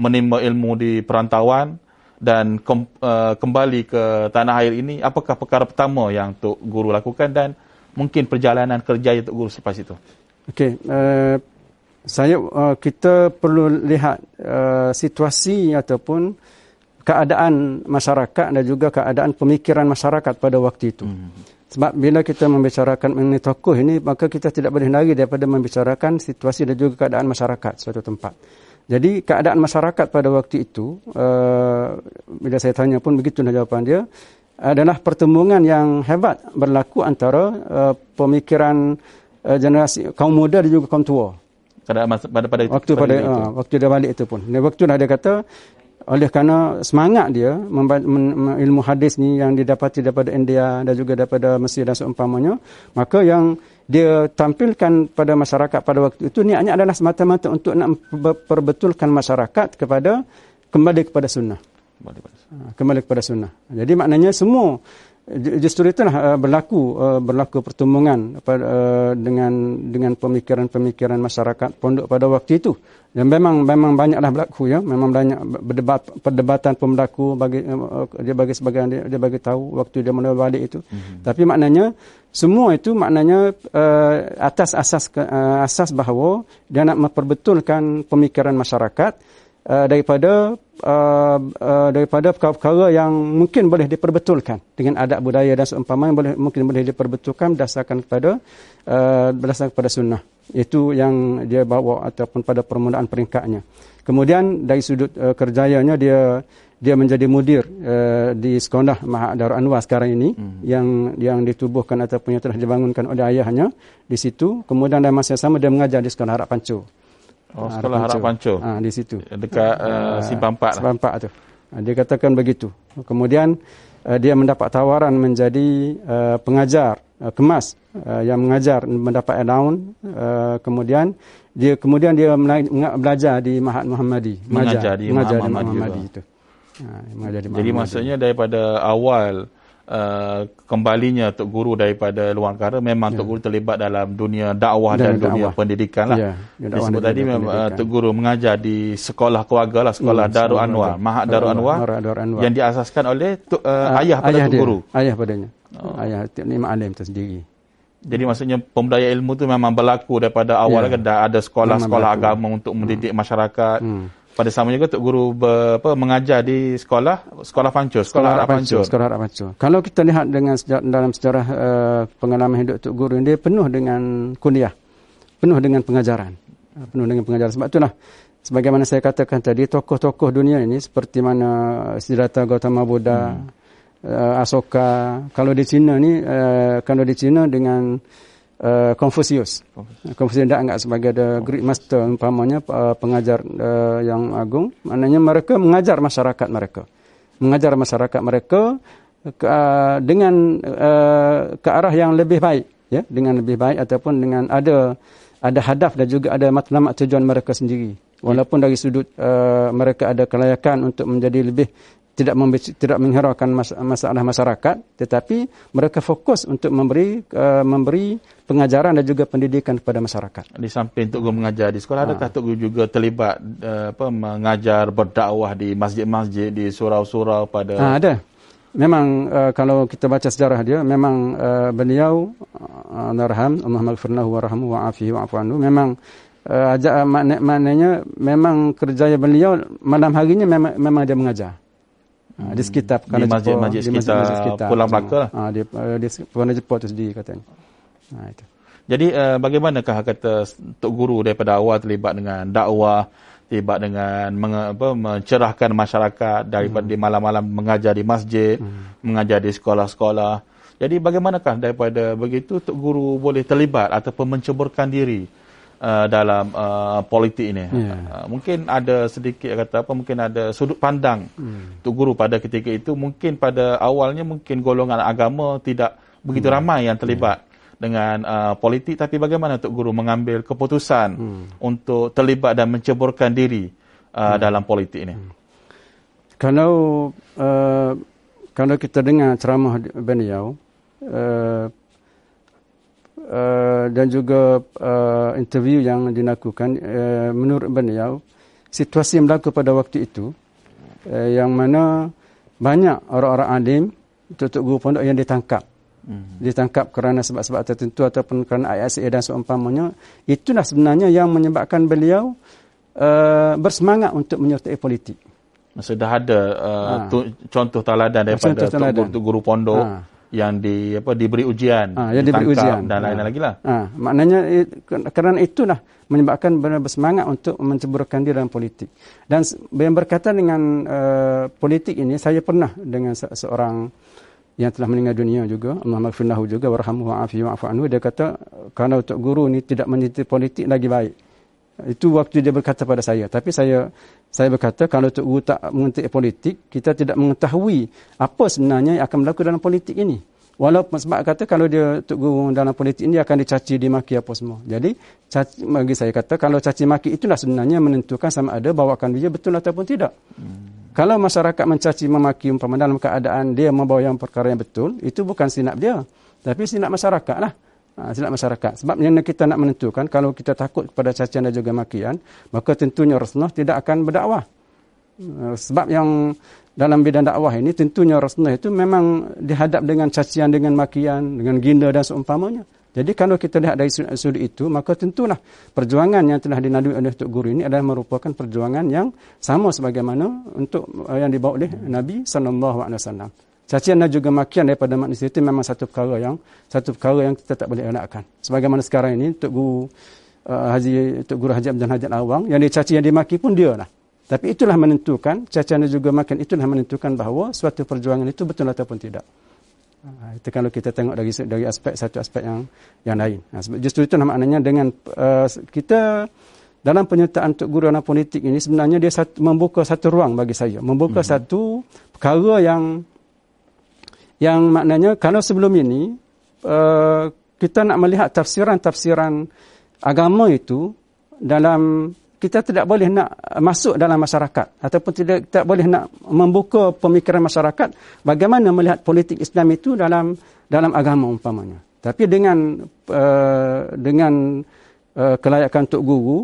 B: menimba ilmu di perantauan dan kem, uh, kembali ke tanah air ini apakah perkara pertama yang Tok Guru lakukan dan mungkin perjalanan kerja Tok Guru selepas itu?
C: Okey, uh, saya uh, kita perlu lihat uh, situasi ataupun keadaan masyarakat dan juga keadaan pemikiran masyarakat pada waktu itu. Hmm. Sebab bila kita membicarakan mengenai tokoh ini, maka kita tidak boleh lari daripada membicarakan situasi dan juga keadaan masyarakat suatu tempat. Jadi keadaan masyarakat pada waktu itu, uh, bila saya tanya pun begitu jawapan dia, adalah pertemuan yang hebat berlaku antara uh, pemikiran uh, generasi kaum muda dan juga kaum tua.
B: Pada pada pada
C: waktu pada, pada uh, waktu dia balik itu pun. Dan waktu dah dia kata oleh kerana semangat dia ilmu hadis ni yang didapati daripada India dan juga daripada Mesir dan seumpamanya maka yang dia tampilkan pada masyarakat pada waktu itu niatnya adalah semata-mata untuk nak perbetulkan masyarakat kepada kembali kepada sunnah. Kembali kepada sunnah. Jadi maknanya semua justru itulah uh, berlaku uh, berlaku pertemuan uh, dengan dengan pemikiran-pemikiran masyarakat pondok pada waktu itu. Dan memang memang banyaklah berlaku ya. Memang banyak berdebat perdebatan pun berlaku bagi dia bagi sebagian dia, dia bagi tahu waktu dia mula balik itu. Mm-hmm. tapi maknanya semua itu maknanya uh, atas asas uh, asas bahawa dia nak memperbetulkan pemikiran masyarakat uh, daripada uh, uh, daripada perkara-perkara yang mungkin boleh diperbetulkan dengan adab budaya dan seumpamanya boleh mungkin boleh diperbetulkan berdasarkan kepada uh, berdasarkan kepada sunnah. Itu yang dia bawa ataupun pada permulaan peringkatnya. Kemudian dari sudut uh, kerjayanya dia dia menjadi mudir uh, di sekolah Mahat Darul Anwar sekarang ini hmm. yang yang ditubuhkan ataupun yang telah dibangunkan oleh ayahnya di situ. Kemudian dalam masa yang sama dia mengajar di sekolah Harap Pancu
B: Oh, sekolah Harap Panco.
C: Ha, di situ.
B: Dekat uh, Simpang 4 lah.
C: Simpang 4 tu. Ha, dia katakan begitu. Kemudian uh, dia mendapat tawaran menjadi uh, pengajar uh, kemas uh, yang mengajar mendapat allowance. Uh, kemudian dia kemudian dia belajar di Mahat Muhammadi.
B: Mengajar, mengajar di Mahat Muhammadi,
C: Muhammadi itu.
B: Ha, mengajar di Jadi maksudnya daripada awal Uh, kembalinya Tok Guru daripada luar negara memang ya. Tok Guru terlibat dalam dunia dakwah dan, dan dunia dakwah. pendidikan lah. Ya, Disebut tadi memang uh, Tok Guru mengajar di sekolah keluarga lah, sekolah hmm, Darul Anwar, Mahat Darul Anwar, Anwar yang diasaskan oleh tuk, uh, uh, ayah pada ayah Tok dia, Guru.
C: Ayah padanya. Oh. Ayah Imam Alim itu sendiri.
B: Jadi maksudnya pemberdayaan ilmu tu memang berlaku daripada awal ya. kan ada sekolah-sekolah agama untuk mendidik hmm. masyarakat. Hmm pada sama juga Tok Guru ber, apa, mengajar di sekolah sekolah Pancu, sekolah, sekolah Harap Pancu.
C: Sekolah Harap Pancu. Kalau kita lihat dengan dalam sejarah uh, pengalaman hidup Tok Guru dia penuh dengan kuliah. Penuh dengan pengajaran. Uh, penuh dengan pengajaran. Sebab itulah sebagaimana saya katakan tadi tokoh-tokoh dunia ini seperti mana Siddhartha Gautama Buddha, hmm. uh, Asoka, kalau di China ni uh, kalau di China dengan uh, Confucius. Confucius tidak anggap sebagai the great master umpamanya uh, pengajar uh, yang agung. Maknanya mereka mengajar masyarakat mereka. Mengajar masyarakat mereka ke, uh, dengan uh, ke arah yang lebih baik, ya, dengan lebih baik ataupun dengan ada ada hadaf dan juga ada matlamat tujuan mereka sendiri. Walaupun dari sudut uh, mereka ada kelayakan untuk menjadi lebih tidak tidak menghiraukan masalah masyarakat tetapi mereka fokus untuk memberi uh, memberi pengajaran dan juga pendidikan kepada masyarakat.
B: Di samping Tok Guru mengajar di sekolah, ha. adakah Tok Guru juga terlibat uh, apa mengajar berdakwah di masjid-masjid di surau-surau pada
C: ha, ada. Memang uh, kalau kita baca sejarah dia memang uh, beliau uh, narham Allah maghfirnahu wa rahmu wa afihi wa afu memang uh, ajak, makna, maknanya memang kerja beliau malam harinya memang, memang dia mengajar. Ha, di sekitar
B: di masjid-masjid sekitar, sekitar Pulau Melaka lah.
C: Ha, di, uh, di Pulau Jeput tu sendiri katanya. Ha,
B: itu. Jadi uh, bagaimanakah kata Tok Guru daripada awal terlibat dengan dakwah, terlibat dengan meng, apa, mencerahkan masyarakat daripada hmm. di malam-malam mengajar di masjid, hmm. mengajar di sekolah-sekolah. Jadi bagaimanakah daripada begitu Tok Guru boleh terlibat ataupun menceburkan diri uh, dalam uh, politik ini. Yeah. Uh, mungkin ada sedikit kata apa mungkin ada sudut pandang hmm. Tok Guru pada ketika itu mungkin pada awalnya mungkin golongan agama tidak begitu hmm. ramai yang terlibat. Dengan uh, politik tapi bagaimana Tok Guru mengambil keputusan hmm. untuk terlibat dan menceburkan diri uh, hmm. dalam politik ini. Hmm.
C: Kalau uh, kalau kita dengar ceramah beliau uh, Uh, dan juga uh, interview yang dilakukan uh, menurut beliau situasi yang berlaku pada waktu itu uh, yang mana banyak orang-orang alim tutup guru pondok yang ditangkap Hmm. Ditangkap kerana sebab-sebab tertentu ataupun kerana ayat dan seumpamanya. Itulah sebenarnya yang menyebabkan beliau uh, bersemangat untuk menyertai politik.
B: Masa dah ada uh, ha. tu, contoh teladan daripada contoh teladan. Guru, guru pondok ha. yang di apa diberi ujian,
C: ha, yang diberi ujian
B: dan lain-lain ha. lagi lah. Ha.
C: Maknanya kerana itulah menyebabkan benar bersemangat untuk menceburkan diri dalam politik. Dan yang berkaitan dengan uh, politik ini, saya pernah dengan se seorang yang telah meninggal dunia juga, Allah maghfirlahu juga, warhamuhu wa'afi wa'afu anhu, dia kata, kerana untuk guru ini tidak menjadi politik lagi baik. Itu waktu dia berkata pada saya. Tapi saya saya berkata kalau Tok Guru tak mengerti politik, kita tidak mengetahui apa sebenarnya yang akan berlaku dalam politik ini. Walaupun sebab kata kalau dia Tok Guru dalam politik ini akan dicaci, dimaki apa semua. Jadi caci, bagi saya kata kalau caci maki itulah sebenarnya menentukan sama ada bawakan dia betul ataupun tidak. Hmm. Kalau masyarakat mencaci memaki umpama dalam keadaan dia membawa yang perkara yang betul, itu bukan sinap dia. Tapi sinap masyarakat lah ha, silap masyarakat. Sebab yang kita nak menentukan, kalau kita takut kepada cacian dan juga makian, maka tentunya Rasulullah tidak akan berdakwah. Ha, sebab yang dalam bidang dakwah ini, tentunya Rasulullah itu memang dihadap dengan cacian, dengan makian, dengan ginda dan seumpamanya. Jadi kalau kita lihat dari sudut itu, maka tentulah perjuangan yang telah dinadui oleh Tok Guru ini adalah merupakan perjuangan yang sama sebagaimana untuk uh, yang dibawa oleh Nabi wasallam. Cacian dan juga makian daripada manusia itu memang satu perkara yang satu perkara yang kita tak boleh elakkan. Sebagaimana sekarang ini Tok Guru uh, Haji Tok Guru Haji Abdul Hajat Awang yang dicaci yang dimaki pun dia lah. Tapi itulah menentukan cacian dan juga makian itulah menentukan bahawa suatu perjuangan itu betul ataupun tidak. Uh, itu kalau kita tengok dari dari aspek satu aspek yang yang lain. Nah, justru itu maknanya dengan uh, kita dalam penyertaan Tok Guru dalam politik ini sebenarnya dia satu, membuka satu ruang bagi saya, membuka hmm. satu perkara yang yang maknanya kalau sebelum ini uh, kita nak melihat tafsiran-tafsiran agama itu dalam kita tidak boleh nak masuk dalam masyarakat ataupun tidak tidak boleh nak membuka pemikiran masyarakat bagaimana melihat politik Islam itu dalam dalam agama umpamanya tapi dengan uh, dengan uh, kelayakan untuk guru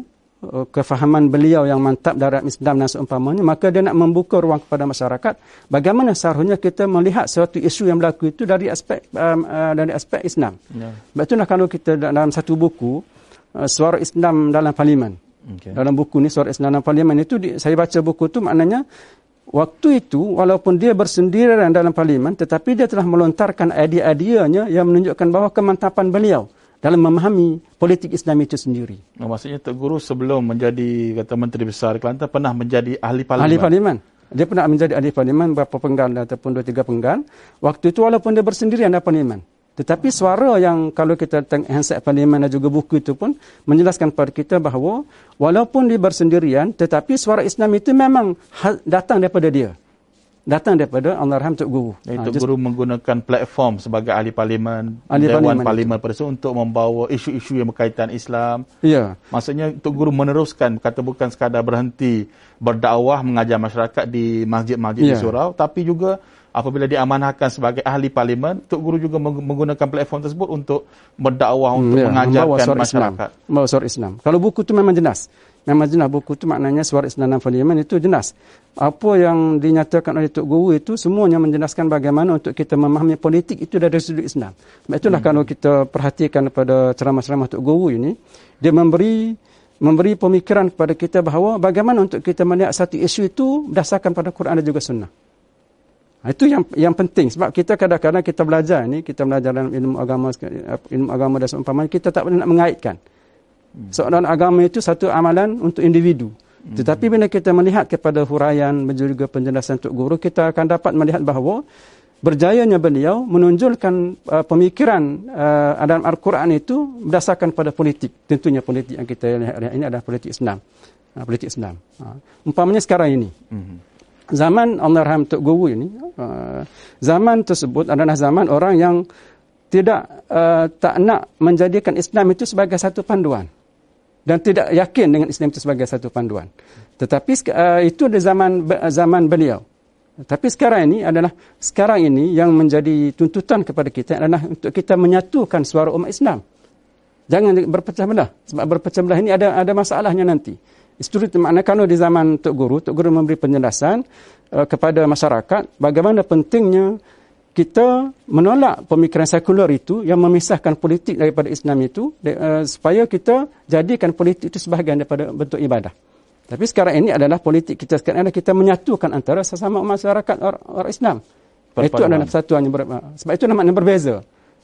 C: Uh, kefahaman beliau yang mantap dari Islam dan seumpamanya maka dia nak membuka ruang kepada masyarakat bagaimana seharusnya kita melihat suatu isu yang berlaku itu dari aspek um, uh, dari aspek Islam. Ya. Sebab itulah kalau kita dalam satu buku uh, suara Islam dalam parlimen. Okay. Dalam buku ni Islam dalam parlimen itu di, saya baca buku itu maknanya waktu itu walaupun dia bersendirian dalam parlimen tetapi dia telah melontarkan idea-ideanya yang menunjukkan bahawa kemantapan beliau dalam memahami politik Islam itu sendiri.
B: Oh, maksudnya Tok Guru sebelum menjadi kata Menteri Besar Kelantan pernah menjadi ahli parlimen.
C: Ahli parlimen. Dia pernah menjadi ahli parlimen berapa penggal ataupun dua tiga penggal. Waktu itu walaupun dia bersendirian dalam parlimen. Tetapi suara yang kalau kita tengok handset parlimen dan juga buku itu pun menjelaskan kepada kita bahawa walaupun dia bersendirian tetapi suara Islam itu memang ha-, datang daripada dia datang daripada Allahyarham Tok Guru.
B: Tok ha, Guru menggunakan platform sebagai ahli parlimen, ahli Dewan Parlimen, parlimen pada untuk membawa isu-isu yang berkaitan Islam.
C: Ya.
B: Maksudnya Tok Guru meneruskan, kata bukan sekadar berhenti berdakwah mengajar masyarakat di masjid-masjid ya. di surau, tapi juga apabila diamanahkan sebagai ahli parlimen, Tok Guru juga menggunakan platform tersebut untuk berdakwah, hmm, untuk ya. mengajarkan masyarakat.
C: Membawa suara Islam. Kalau buku itu memang jelas. Memang jelas buku itu maknanya suara Islam dan parlimen itu jelas. Apa yang dinyatakan oleh Tok Guru itu semuanya menjelaskan bagaimana untuk kita memahami politik itu dari sudut Islam. Sebab itulah hmm. kalau kita perhatikan pada ceramah-ceramah Tok Guru ini, dia memberi memberi pemikiran kepada kita bahawa bagaimana untuk kita melihat satu isu itu berdasarkan pada Quran dan juga Sunnah. Itu yang yang penting sebab kita kadang-kadang kita belajar ini, kita belajar dalam ilmu agama ilmu agama dan seumpamanya kita tak boleh nak mengaitkan. Soalan agama itu satu amalan untuk individu. Hmm. Tetapi bila kita melihat kepada huraian juga penjelasan untuk guru, kita akan dapat melihat bahawa berjayanya beliau menunjukkan uh, pemikiran uh, dalam Al-Quran itu berdasarkan pada politik. Tentunya politik yang kita lihat ini adalah politik Islam. Uh, politik Islam. Uh, umpamanya sekarang ini. Hmm. Zaman Allah Rahim Tok Guru ini, uh, zaman tersebut adalah zaman orang yang tidak uh, tak nak menjadikan Islam itu sebagai satu panduan dan tidak yakin dengan Islam itu sebagai satu panduan. Tetapi uh, itu di zaman zaman beliau. Tapi sekarang ini adalah sekarang ini yang menjadi tuntutan kepada kita adalah untuk kita menyatukan suara umat Islam. Jangan berpecah belah. Sebab berpecah belah ini ada ada masalahnya nanti. Itu makna kalau di zaman Tok Guru, Tok Guru memberi penjelasan uh, kepada masyarakat bagaimana pentingnya kita menolak pemikiran sekular itu yang memisahkan politik daripada Islam itu uh, supaya kita jadikan politik itu sebahagian daripada bentuk ibadah. Tapi sekarang ini adalah politik kita sekarang adalah kita menyatukan antara sesama masyarakat orang, orang Islam. Perpaduan. Itu adalah persatuan yang ber, sebab itu maknanya berbeza.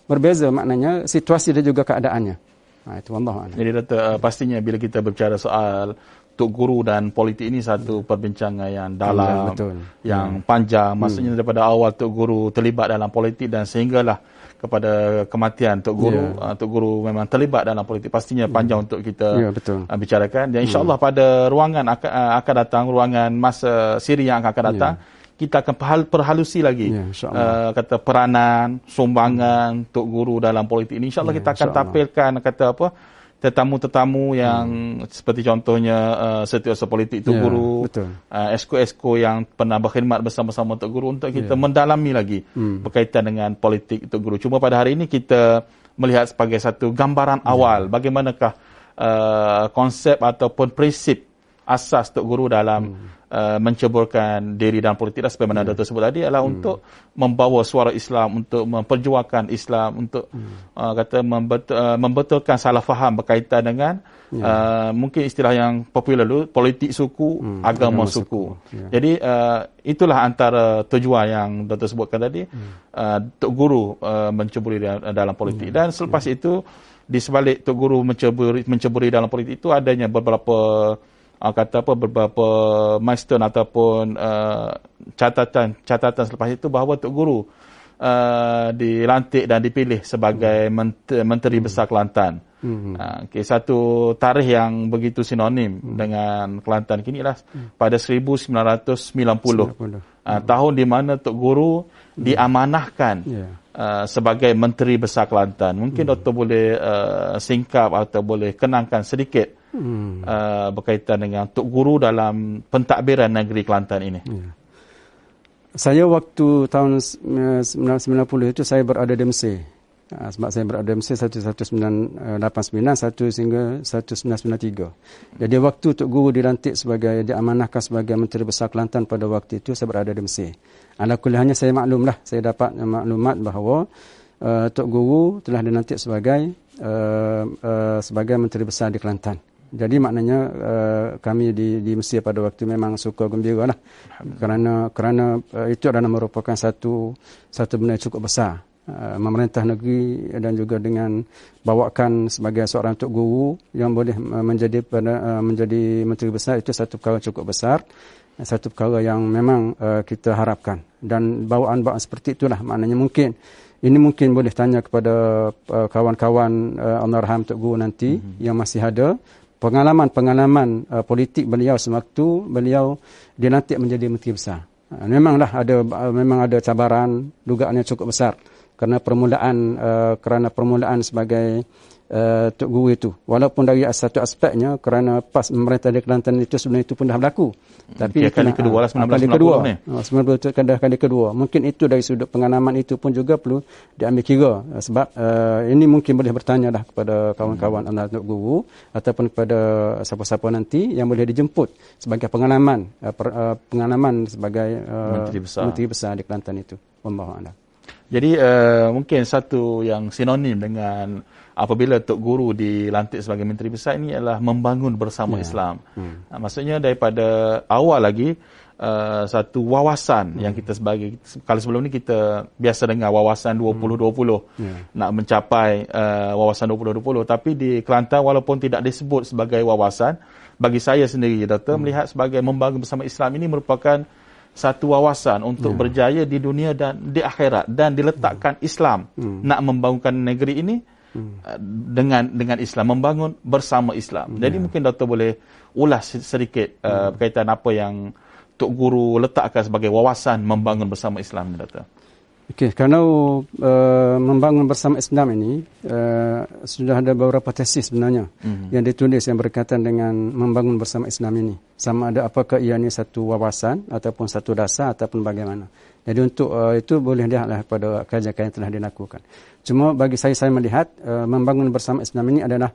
C: Berbeza maknanya situasi dan juga keadaannya. Ha, itu Allah.
B: Jadi Dato, uh, pastinya bila kita berbicara soal Tok Guru dan politik ini satu perbincangan yang dalam, ya, betul. yang ya. panjang. Hmm. Maksudnya daripada awal Tok Guru terlibat dalam politik dan sehinggalah kepada kematian Tok Guru. Ya. Uh, Tok Guru memang terlibat dalam politik. Pastinya hmm. panjang ya. untuk kita ya, betul. Uh, bicarakan. Dan insyaAllah hmm. pada ruangan akan, uh, akan datang, ruangan masa siri yang akan, datang, ya. kita akan perhalusi lagi ya, uh, kata peranan, sumbangan hmm. Tok Guru dalam politik ini. InsyaAllah ya, kita akan insya tampilkan kata apa, tetamu-tetamu yang hmm. seperti contohnya uh, setiausaha politik Tok yeah, Guru, uh, esko-esko yang pernah berkhidmat bersama-sama Tok Guru untuk kita yeah. mendalami lagi hmm. berkaitan dengan politik Tok Guru. Cuma pada hari ini kita melihat sebagai satu gambaran yeah. awal bagaimanakah uh, konsep ataupun prinsip asas Tok Guru dalam hmm uh, menceburkan diri dalam politik dan sebagaimana hmm. sebut tadi adalah hmm. untuk membawa suara Islam untuk memperjuangkan Islam untuk hmm. uh, kata membetul, uh, membetulkan salah faham berkaitan dengan yeah. uh, mungkin istilah yang popular dulu politik suku hmm. agama, agama suku, suku. Yeah. jadi uh, itulah antara tujuan yang Dr. sebutkan tadi hmm. uh, Tok Guru uh, menceburi dalam politik hmm. dan selepas hmm. itu di sebalik Tok Guru menceburi, menceburi dalam politik itu adanya beberapa uh, kata apa beberapa milestone ataupun uh, catatan catatan selepas itu bahawa Tok Guru uh, dilantik dan dipilih sebagai hmm. menteri, menteri besar Kelantan. Hmm. Uh, okay, satu tarikh yang begitu sinonim hmm. dengan Kelantan kini lah hmm. pada 1990. 90. Uh, tahun di mana Tok Guru hmm. diamanahkan yeah. uh, sebagai menteri besar Kelantan. Mungkin hmm. doktor boleh uh, singkap atau boleh kenangkan sedikit hmm. uh, berkaitan dengan Tok Guru dalam pentadbiran negeri Kelantan ini. Ya.
C: Saya waktu tahun 1990 itu saya berada di Mesir. Uh, sebab saya berada di Mesir 1989 satu sehingga 1993. Jadi waktu Tok Guru dilantik sebagai diamanahkan sebagai Menteri Besar Kelantan pada waktu itu saya berada di Mesir. Ala kuliahnya saya maklumlah, saya dapat maklumat bahawa uh, Tok Guru telah dilantik sebagai uh, uh, sebagai Menteri Besar di Kelantan. Jadi maknanya uh, kami di di Mesir pada waktu memang suka gembira lah. Kerana kerana uh, itu adalah merupakan satu satu benda cukup besar. Uh, memerintah negeri dan juga dengan bawakan sebagai seorang tok guru yang boleh uh, menjadi pada uh, menjadi menteri besar itu satu perkara cukup besar satu perkara yang memang uh, kita harapkan dan bawaan-bawaan seperti itulah maknanya mungkin ini mungkin boleh tanya kepada uh, kawan-kawan uh, Honorham Tok Guru nanti mm-hmm. yang masih ada pengalaman-pengalaman uh, politik beliau sewaktu beliau dilantik menjadi menteri besar. Uh, memanglah ada uh, memang ada cabaran dugaannya cukup besar kerana permulaan uh, kerana permulaan sebagai uh, Tok Guru itu. Walaupun dari satu aspeknya kerana pas memerintah di Kelantan itu sebenarnya itu pun dah berlaku.
B: Hmm, Tapi Kira kali kedua lah 1990 kali kedua. ni.
C: 1990 itu kan kali kedua. Mungkin itu dari sudut pengalaman itu pun juga perlu diambil kira. Uh, sebab uh, ini mungkin boleh bertanya dah kepada kawan-kawan hmm. anak Tok Guru ataupun kepada siapa-siapa nanti yang boleh dijemput sebagai pengalaman uh, per, uh, pengalaman sebagai uh, menteri, besar. menteri besar di Kelantan itu. Wallahu
B: Jadi uh, mungkin satu yang sinonim dengan apabila Tok Guru dilantik sebagai Menteri Besar ini adalah membangun bersama yeah. Islam. Hmm. Ha, maksudnya daripada awal lagi uh, satu wawasan hmm. yang kita sebagai kalau sebelum ni kita biasa dengar wawasan 2020 hmm. yeah. nak mencapai uh, wawasan 2020 tapi di Kelantan walaupun tidak disebut sebagai wawasan bagi saya sendiri doktor hmm. melihat sebagai membangun bersama Islam ini merupakan satu wawasan untuk yeah. berjaya di dunia dan di akhirat dan diletakkan hmm. Islam hmm. nak membangunkan negeri ini hmm. dengan dengan Islam membangun bersama Islam. Hmm. Jadi ya. mungkin doktor boleh ulas sedikit uh, hmm. berkaitan apa yang Tok Guru letakkan sebagai wawasan membangun bersama Islam ni doktor.
C: Okey, kalau uh, membangun bersama Islam ini uh, sudah ada beberapa tesis sebenarnya mm-hmm. yang ditulis yang berkaitan dengan membangun bersama Islam ini. Sama ada apakah ia ini satu wawasan ataupun satu dasar ataupun bagaimana. Jadi untuk uh, itu boleh lihatlah pada kajian-kajian yang telah dilakukan. Cuma bagi saya saya melihat uh, membangun bersama Islam ini adalah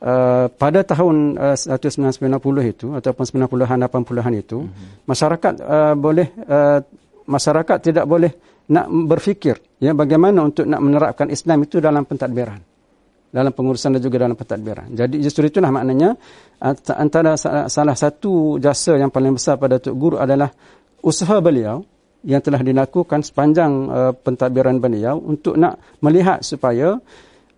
C: uh, pada tahun uh, 1990 itu ataupun 90-an 80-an itu mm-hmm. masyarakat uh, boleh uh, masyarakat tidak boleh nak berfikir ya bagaimana untuk nak menerapkan Islam itu dalam pentadbiran dalam pengurusan dan juga dalam pentadbiran. Jadi justru itulah maknanya antara salah satu jasa yang paling besar pada Tok Guru adalah usaha beliau yang telah dilakukan sepanjang uh, pentadbiran beliau untuk nak melihat supaya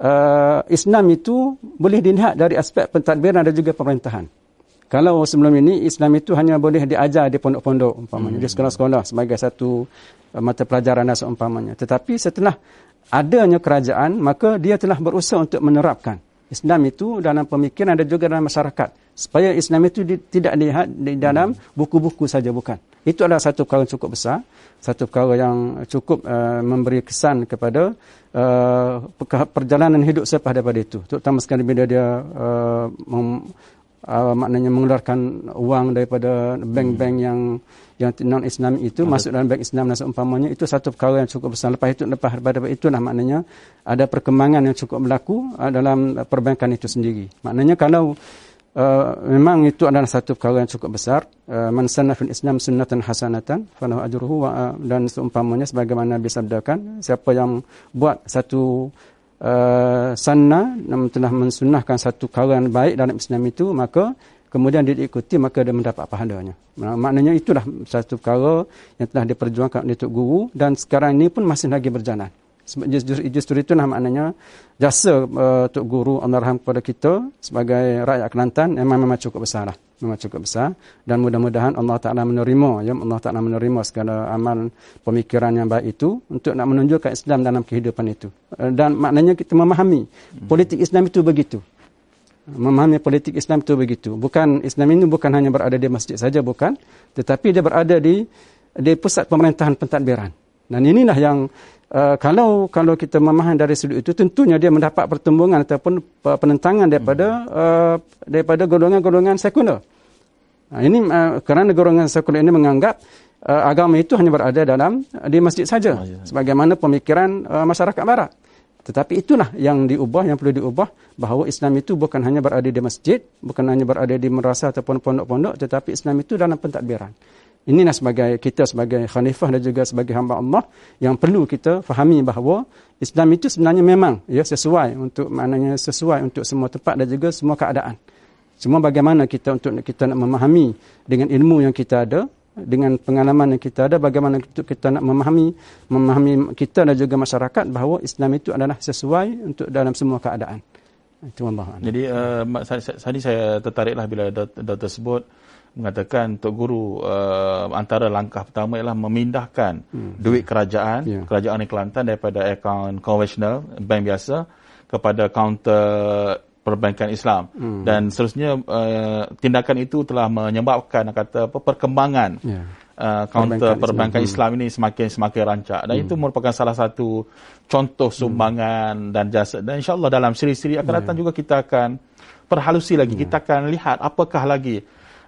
C: uh, Islam itu boleh dilihat dari aspek pentadbiran dan juga pemerintahan. Kalau sebelum ini Islam itu hanya boleh diajar di pondok-pondok umpamanya hmm. di sekolah-sekolah sebagai satu uh, mata pelajaran dan seumpamanya. Tetapi setelah adanya kerajaan maka dia telah berusaha untuk menerapkan Islam itu dalam pemikiran dan juga dalam masyarakat supaya Islam itu di, tidak dilihat di dalam buku-buku saja bukan. Itu adalah satu perkara yang cukup besar satu perkara yang cukup uh, memberi kesan kepada uh, perjalanan hidup selepas daripada itu. Terutama sekali bila dia uh, mem, uh, maknanya mengeluarkan wang daripada bank-bank yang yang non Islam itu Ada. masuk dalam bank Islam dan seumpamanya itu satu perkara yang cukup besar. Lepas itu lepas daripada itulah maknanya ada perkembangan yang cukup berlaku uh, dalam perbankan itu sendiri. Maknanya kalau uh, memang itu adalah satu perkara yang cukup besar uh, man sanna fil islam sunnatan hasanatan falahu ajruhu wa, uh, dan seumpamanya sebagaimana disabdakan siapa yang buat satu uh, sanna namun telah mensunnahkan satu perkara yang baik dalam Islam itu maka kemudian dia diikuti maka dia mendapat pahalanya. Maknanya itulah satu perkara yang telah diperjuangkan oleh Tok Guru dan sekarang ini pun masih lagi berjalan. Justru, justru itu lah maknanya jasa uh, Tok Guru Allahyarham kepada kita sebagai rakyat Kelantan memang, memang cukup besar lah. Memang cukup besar. Dan mudah-mudahan Allah Ta'ala menerima. Ya, Allah Ta'ala menerima segala amal pemikiran yang baik itu untuk nak menunjukkan Islam dalam kehidupan itu. Uh, dan maknanya kita memahami politik Islam itu begitu memahami politik Islam itu begitu. Bukan Islam ini bukan hanya berada di masjid saja bukan, tetapi dia berada di di pusat pemerintahan pentadbiran. Dan inilah yang uh, kalau kalau kita memahami dari sudut itu tentunya dia mendapat pertembungan ataupun penentangan daripada uh, daripada golongan-golongan sekular. Nah, ini uh, kerana golongan sekular ini menganggap uh, agama itu hanya berada dalam uh, di masjid saja sebagaimana pemikiran uh, masyarakat barat. Tetapi itulah yang diubah, yang perlu diubah bahawa Islam itu bukan hanya berada di masjid, bukan hanya berada di merasa ataupun pondok-pondok, tetapi Islam itu dalam pentadbiran. Inilah sebagai kita sebagai khalifah dan juga sebagai hamba Allah yang perlu kita fahami bahawa Islam itu sebenarnya memang ya sesuai untuk maknanya sesuai untuk semua tempat dan juga semua keadaan. Semua bagaimana kita untuk kita nak memahami dengan ilmu yang kita ada dengan pengalaman yang kita ada bagaimana kita nak memahami memahami kita dan juga masyarakat bahawa Islam itu adalah sesuai untuk dalam semua keadaan. Itu Allah.
B: Jadi uh, tadi saya tertariklah bila doktor sebut mengatakan Tok Guru uh, antara langkah pertama ialah memindahkan hmm. duit kerajaan yeah. kerajaan di Kelantan daripada akaun konvensional bank biasa kepada kaunter perbankan Islam hmm. dan seterusnya uh, tindakan itu telah menyebabkan kata apa perkembangan yeah. uh, kaunter perbankan, perbankan Islam. Islam ini semakin semakin rancak dan hmm. itu merupakan salah satu contoh hmm. sumbangan hmm. dan jasa dan insyaallah dalam siri-siri akan yeah. datang juga kita akan perhalusi lagi yeah. kita akan lihat apakah lagi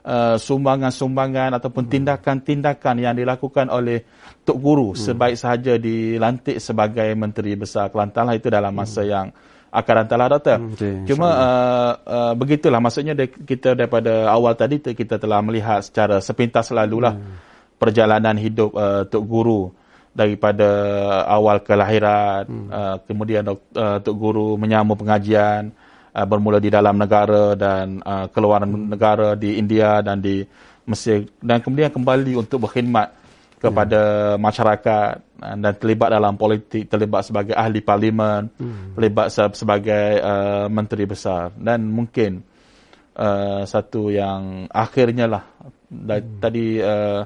B: uh, sumbangan-sumbangan ataupun hmm. tindakan-tindakan yang dilakukan oleh Tok Guru hmm. sebaik sahaja dilantik sebagai Menteri Besar Kelantan lah itu dalam masa hmm. yang akan hantarlah doktor. Hmm, okay, Cuma uh, uh, begitulah maksudnya kita daripada awal tadi kita telah melihat secara sepintas selalulah hmm. perjalanan hidup uh, Tok Guru daripada awal kelahiran hmm. uh, kemudian uh, Tok Guru menyambung pengajian uh, bermula di dalam negara dan uh, keluar negara di India dan di Mesir dan kemudian kembali untuk berkhidmat kepada yeah. masyarakat uh, dan terlibat dalam politik, terlibat sebagai ahli parlimen, hmm. terlibat sebagai uh, menteri besar dan mungkin uh, satu yang akhirnya lah hmm. tadi uh,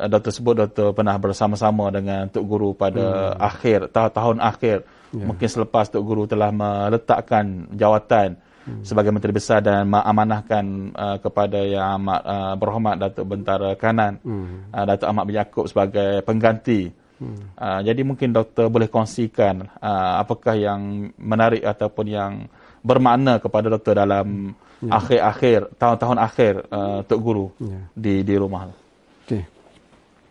B: Doktor sebut Doktor pernah bersama-sama dengan Tok Guru pada hmm. akhir tahun, tahun akhir yeah. mungkin selepas Tok Guru telah meletakkan jawatan hmm. sebagai Menteri Besar dan mengamanahkan uh, kepada yang amat uh, berhormat Datuk Bentara Kanan hmm. uh, Datuk Ahmad bin Yaakob sebagai pengganti. Hmm. Uh, jadi mungkin doktor boleh kongsikan uh, apakah yang menarik ataupun yang bermakna kepada doktor dalam ya. akhir-akhir tahun-tahun akhir uh, Tok Guru ya. di di rumah.
C: Okey.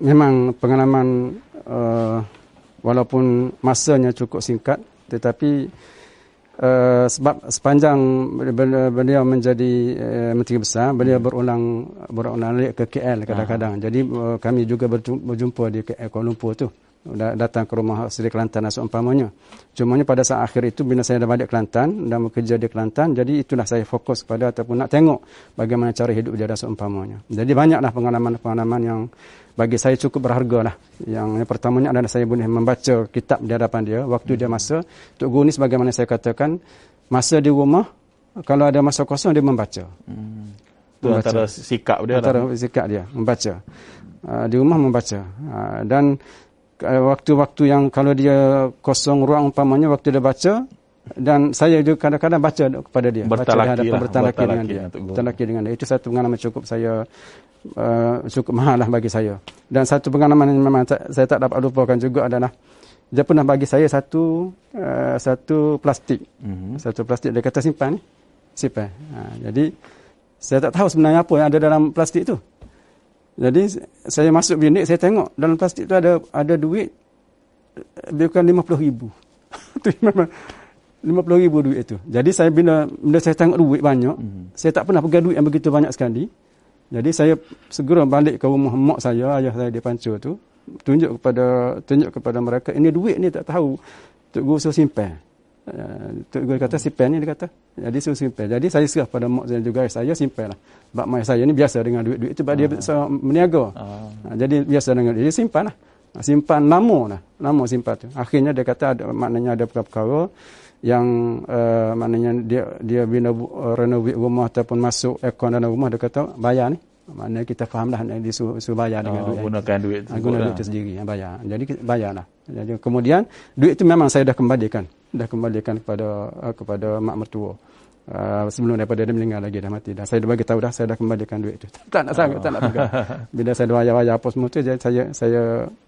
C: Memang pengalaman uh, walaupun masanya cukup singkat tetapi Uh, sebab sepanjang beliau menjadi uh, menteri besar beliau hmm. berulang berulang ke KL kadang-kadang. Ha. Jadi uh, kami juga berjumpa di KL Kuala Lumpur tu datang ke rumah Seri Kelantan dan seumpamanya. Cumanya pada saat akhir itu bila saya dah balik Kelantan dan bekerja di Kelantan, jadi itulah saya fokus kepada ataupun nak tengok bagaimana cara hidup dia dan seumpamanya. Jadi banyaklah pengalaman-pengalaman yang bagi saya cukup berharga lah. Yang, yang pertamanya adalah saya boleh membaca kitab di hadapan dia waktu dia masa. Tok Guru ni sebagaimana saya katakan, masa di rumah, kalau ada masa kosong dia membaca. Hmm.
B: Itu antara sikap dia
C: antara lah. sikap dia, membaca. Uh, di rumah membaca. Uh, dan Eh, waktu-waktu yang kalau dia kosong ruang umpamanya waktu dia baca dan saya juga kadang-kadang baca kepada dia
B: bertalaki baca lah,
C: bertalaki dengan dia bertalaki dengan dia itu satu pengalaman cukup saya uh, cukup mahal lah bagi saya dan satu pengalaman yang memang saya tak dapat lupakan juga adalah dia pernah bagi saya satu uh, satu plastik mm-hmm. satu plastik dia kata simpan ni simpan ha, jadi saya tak tahu sebenarnya apa yang ada dalam plastik itu jadi saya masuk bilik, saya tengok dalam plastik tu ada ada duit bukan RM50,000. tu memang RM50,000 duit itu. Jadi saya bila bila saya tengok duit banyak, mm-hmm. saya tak pernah pegang duit yang begitu banyak sekali. Jadi saya segera balik ke rumah mak saya, ayah saya di Pancur tu, tunjuk kepada tunjuk kepada mereka, ini duit ni tak tahu Tok Guru suruh simpan. Tok Guru kata simpan ni dia kata. Jadi suruh simpan. Jadi saya serah pada mak saya juga saya simpan lah. Bak mai saya ni biasa dengan duit-duit sebab dia uh. meniaga. Uh. Jadi biasa dengan dia simpan lah. Simpan lama lah. Lama simpan tu. Akhirnya dia kata ada, maknanya ada perkara yang uh, maknanya dia dia bila uh, renovate rumah ataupun masuk aircon dalam rumah dia kata bayar ni. Maknanya kita faham lah dia suruh, suruh bayar dengan
B: oh, duit. Gunakan duit.
C: Ha, guna duit itu sendiri yang bayar. Jadi bayar lah. Jadi, kemudian duit itu memang saya dah kembalikan. Dah kembalikan kepada uh, kepada mak mertua. Uh, sebelum daripada dia meninggal lagi dah mati dah saya dah bagi tahu dah saya dah kembalikan duit itu tak nak sangat oh. tak nak pegang bila saya dah bayar-bayar apa semua tu saya saya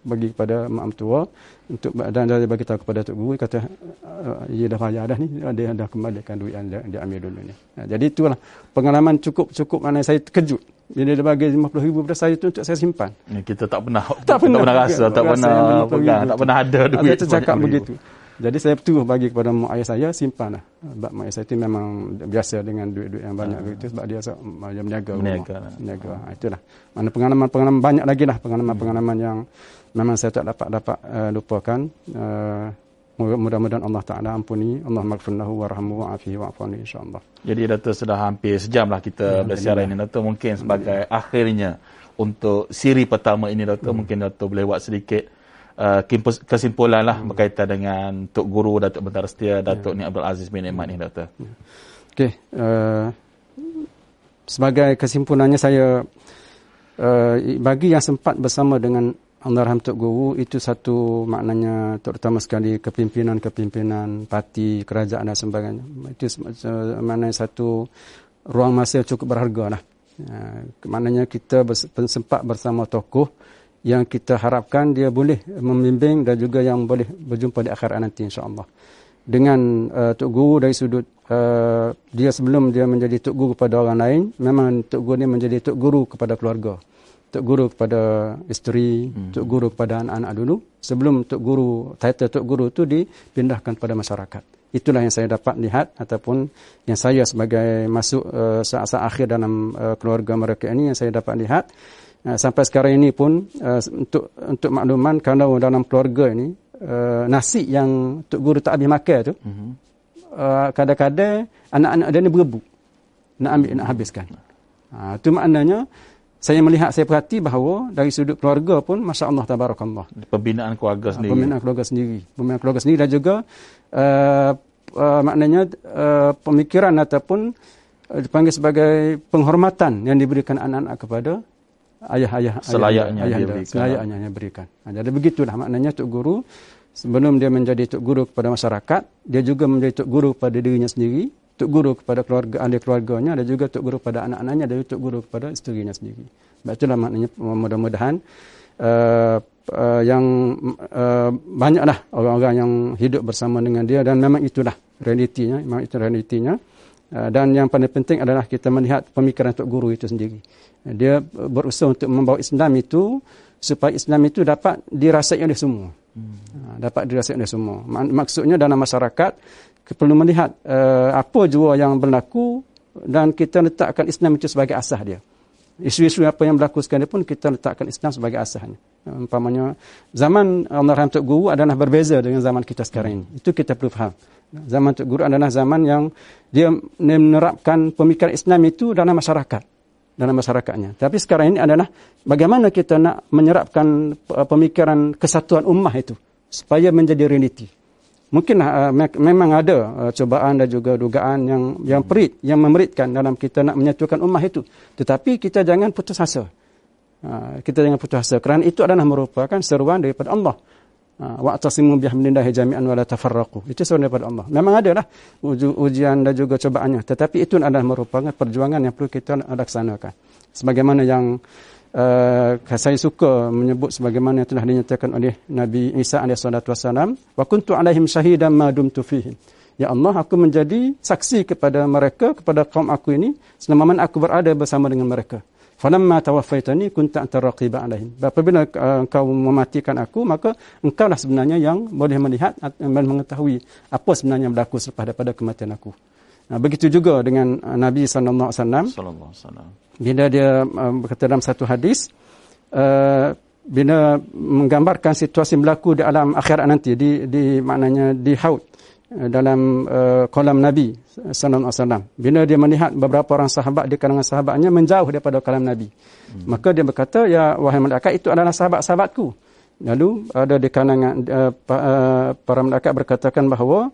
C: bagi kepada mak mentua untuk dan saya bagi tahu kepada tok guru kata uh, ia dah bayar dah ni dia dah kembalikan duit yang dia, dia ambil dulu ni uh, jadi itulah pengalaman cukup cukup mana saya terkejut bila dia bagi RM50,000 pada saya tu untuk saya simpan.
B: Ni kita tak pernah tak pernah, tak pernah rasa, tak pernah pegang, tak pernah ada duit.
C: Saya cakap begitu. Jadi saya tu bagi kepada mak ayah saya simpan lah. Sebab mak ayah saya tu memang biasa dengan duit-duit yang banyak begitu sebab dia dia meniaga.
B: Meniaga.
C: Meniaga. Ha, itulah. Mana pengalaman-pengalaman banyak lagi lah pengalaman-pengalaman yang memang saya tak dapat dapat uh, lupakan. Uh, mudah-mudahan Allah Taala ampuni Allah maghfirlahu warhamhu wa'afihi wa'afani insyaallah.
B: Jadi Dato sudah hampir sejam lah kita ya, bersiaran ini Dato mungkin sebagai ya. akhirnya untuk siri pertama ini Dato hmm. mungkin Dato boleh buat sedikit Uh, kesimpulan lah hmm. berkaitan dengan Tok Guru Datuk Bentara Setia Datuk ya. Ni Abdul Aziz bin Ahmad ni Doktor. Ya.
C: Okey, uh, sebagai kesimpulannya saya uh, bagi yang sempat bersama dengan Almarhum Tok Guru itu satu maknanya terutama sekali kepimpinan-kepimpinan parti kerajaan dan sebagainya. Itu uh, maknanya satu ruang masa yang cukup berharga lah. Uh, maknanya kita sempat bersama tokoh yang kita harapkan dia boleh membimbing dan juga yang boleh berjumpa di akhirat nanti insya-Allah. Dengan uh, tok guru dari sudut uh, dia sebelum dia menjadi tok guru kepada orang lain, memang tok guru ni menjadi tok guru kepada keluarga. Tok guru kepada isteri, hmm. tok guru kepada anak-anak dulu. Sebelum tok guru, title tok guru tu dipindahkan kepada masyarakat. Itulah yang saya dapat lihat ataupun yang saya sebagai masuk uh, saat-saat akhir dalam uh, keluarga mereka ini yang saya dapat lihat Uh, sampai sekarang ini pun uh, untuk untuk makluman kalau dalam keluarga ini uh, nasi yang tok guru tak habis makan tu uh-huh. uh, kadang-kadang anak-anak dia ni berebut nak ambil nak habiskan. Ha uh, maknanya saya melihat saya perhati bahawa dari sudut keluarga pun masya-Allah tabarakallah
B: pembinaan keluarga sendiri.
C: Pembinaan keluarga sendiri. Pembinaan keluarga sendiri dan juga uh, uh, maknanya uh, pemikiran ataupun uh, dipanggil sebagai penghormatan yang diberikan anak-anak kepada ayah-ayah
B: selayaknya ayah,
C: ayah, dia berikan. Selayaknya dia berikan. Ha, jadi begitulah maknanya tok guru sebelum dia menjadi tok guru kepada masyarakat, dia juga menjadi tok guru kepada dirinya sendiri, tok guru kepada keluarga ahli keluarganya dan juga tok guru kepada anak-anaknya dan tok guru kepada isterinya sendiri. Sebab itulah maknanya mudah-mudahan uh, uh, yang uh, banyaklah orang-orang yang hidup bersama dengan dia dan memang itulah realitinya, memang itu realitinya. Uh, dan yang paling penting adalah kita melihat pemikiran tok guru itu sendiri dia berusaha untuk membawa Islam itu supaya Islam itu dapat dirasai oleh semua. Hmm. Dapat dirasai oleh semua. Maksudnya dalam masyarakat perlu melihat uh, apa jua yang berlaku dan kita letakkan Islam itu sebagai asas dia. Isu-isu apa yang berlaku sekarang pun kita letakkan Islam sebagai asasnya. Umpamanya zaman Allah Tuk Guru adalah berbeza dengan zaman kita sekarang ini. Itu kita perlu faham. Zaman Tuk Guru adalah zaman yang dia menerapkan pemikiran Islam itu dalam masyarakat. Dalam masyarakatnya. Tapi sekarang ini adalah bagaimana kita nak menyerapkan pemikiran kesatuan ummah itu. Supaya menjadi realiti. Mungkin uh, memang ada uh, cobaan dan juga dugaan yang yang perit, yang memeritkan dalam kita nak menyatukan ummah itu. Tetapi kita jangan putus asa. Uh, kita jangan putus asa kerana itu adalah merupakan seruan daripada Allah. Wa'tasimu bihamdillahi jami'an wa la tafarraqu. Itu seruan daripada Allah. Memang ada lah ujian dan juga cobaannya. Tetapi itu adalah merupakan perjuangan yang perlu kita laksanakan. Sebagaimana yang uh, saya suka menyebut sebagaimana yang telah dinyatakan oleh Nabi Isa AS wa kuntu alaihim syahidan ma dumtu fihim. Ya Allah aku menjadi saksi kepada mereka kepada kaum aku ini selama mana aku berada bersama dengan mereka. Falamma tawaffaitani kunta anta raqiba alaihim. Apabila uh, engkau mematikan aku maka engkau lah sebenarnya yang boleh melihat dan mengetahui apa sebenarnya berlaku selepas daripada kematian aku. Nah, begitu juga dengan uh, Nabi sallallahu alaihi wasallam. Bila dia uh, berkata dalam satu hadis uh, bila menggambarkan situasi berlaku di alam akhirat nanti di di maknanya di haud uh, dalam uh, kolam Nabi sallallahu alaihi wasallam. Bila dia melihat beberapa orang sahabat di kalangan sahabatnya menjauh daripada kolam Nabi. Hmm. Maka dia berkata, "Ya wahai malaikat, itu adalah sahabat-sahabatku." Lalu ada di kalangan uh, para malaikat berkatakan bahawa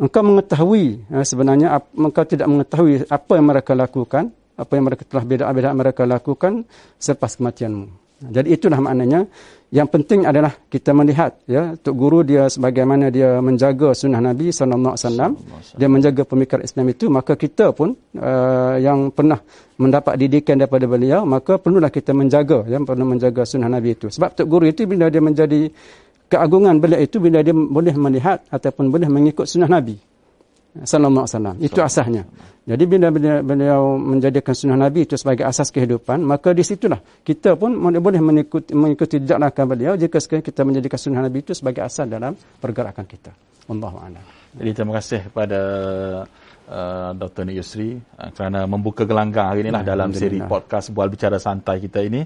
C: engkau mengetahui eh, sebenarnya engkau tidak mengetahui apa yang mereka lakukan apa yang mereka telah beda-beda mereka lakukan selepas kematianmu. Jadi itulah maknanya. Yang penting adalah kita melihat ya tok guru dia sebagaimana dia menjaga sunnah Nabi sallallahu alaihi wasallam dia menjaga pemikiran Islam itu maka kita pun uh, yang pernah mendapat didikan daripada beliau maka perlulah kita menjaga ya perlu menjaga sunnah Nabi itu. Sebab tok guru itu bila dia menjadi keagungan beliau itu bila dia boleh melihat ataupun boleh mengikut sunnah Nabi sallallahu alaihi wasallam. Itu asasnya. Jadi bila beliau menjadikan sunnah Nabi itu sebagai asas kehidupan maka di situlah kita pun boleh mengikuti mengikuti jejak langkah beliau jika sekali kita menjadikan sunnah Nabi itu sebagai asas dalam pergerakan kita. Wallahu a'lam.
B: Jadi terima kasih kepada uh, Dr. Nik Yusri uh, kerana membuka gelanggang hari inilah dalam siri podcast bual bicara santai kita ini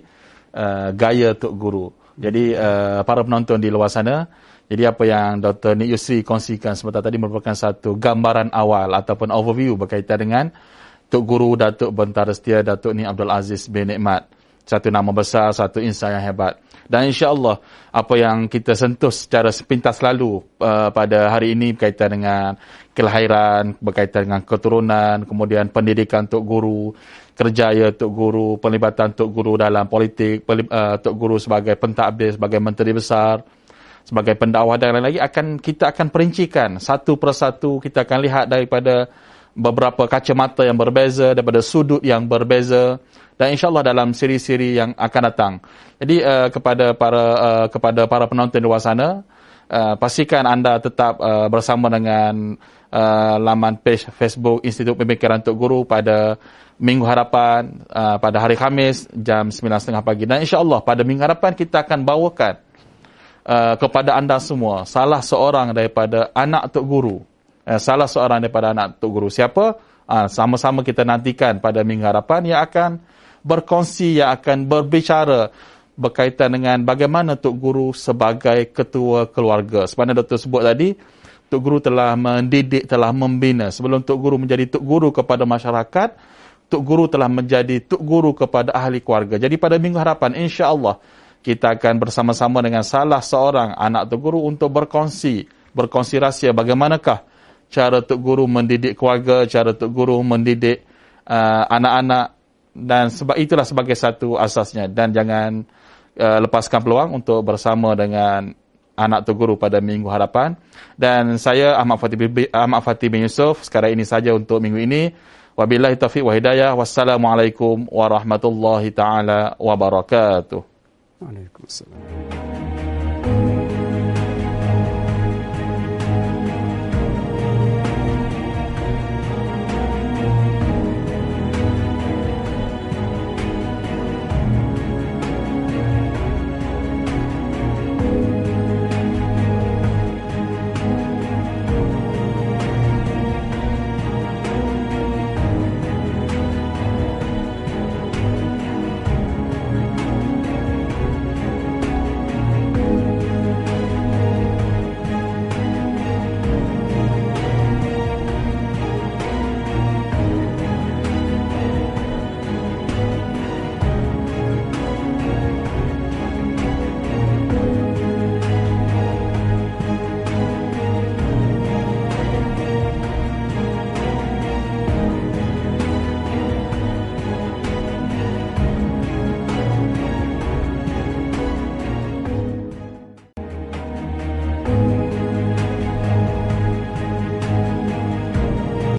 B: uh, gaya tok guru. Jadi uh, para penonton di luar sana, jadi apa yang Dr. Nik Yusri kongsikan sebentar tadi merupakan satu gambaran awal ataupun overview berkaitan dengan Tok Guru Datuk Bentara Setia Datuk Nik Abdul Aziz bin Nikmat. Satu nama besar, satu insan yang hebat. Dan insya-Allah apa yang kita sentuh secara sepintas lalu uh, pada hari ini berkaitan dengan kelahiran, berkaitan dengan keturunan, kemudian pendidikan Tok Guru, kerjaya Tok Guru, pelibatan Tok Guru dalam politik, uh, Tok Guru sebagai pentadbir, sebagai menteri besar, sebagai pendakwah dan lain-lain lagi akan kita akan perincikan satu persatu kita akan lihat daripada beberapa kacamata yang berbeza daripada sudut yang berbeza dan insyaallah dalam siri-siri yang akan datang. Jadi uh, kepada para uh, kepada para penonton di luar sana uh, pastikan anda tetap uh, bersama dengan uh, laman page Facebook Institut Pemikiran Tok Guru pada Minggu Harapan uh, pada hari Khamis jam 9.30 pagi. Dan insyaAllah pada Minggu Harapan kita akan bawakan uh, kepada anda semua salah seorang daripada anak Tok Guru. Uh, salah seorang daripada anak Tok Guru. Siapa? Uh, sama-sama kita nantikan pada Minggu Harapan yang akan berkongsi, yang akan berbicara berkaitan dengan bagaimana Tok Guru sebagai ketua keluarga. Sebenarnya Dr. sebut tadi, Tok Guru telah mendidik, telah membina. Sebelum Tok Guru menjadi Tok Guru kepada masyarakat, Tuk Guru telah menjadi Tuk Guru kepada ahli keluarga. Jadi pada minggu harapan, insya Allah kita akan bersama-sama dengan salah seorang anak Tuk Guru untuk berkongsi, berkongsi rahsia bagaimanakah cara Tuk Guru mendidik keluarga, cara Tuk Guru mendidik uh, anak-anak dan sebab itulah sebagai satu asasnya. Dan jangan uh, lepaskan peluang untuk bersama dengan anak Tuk Guru pada minggu harapan. Dan saya Ahmad Fatih, Ahmad Fatih bin Yusof, sekarang ini saja untuk minggu ini. Wabillahi taufiq wa hidayah. Wassalamualaikum warahmatullahi taala wabarakatuh. Aleyküm selam.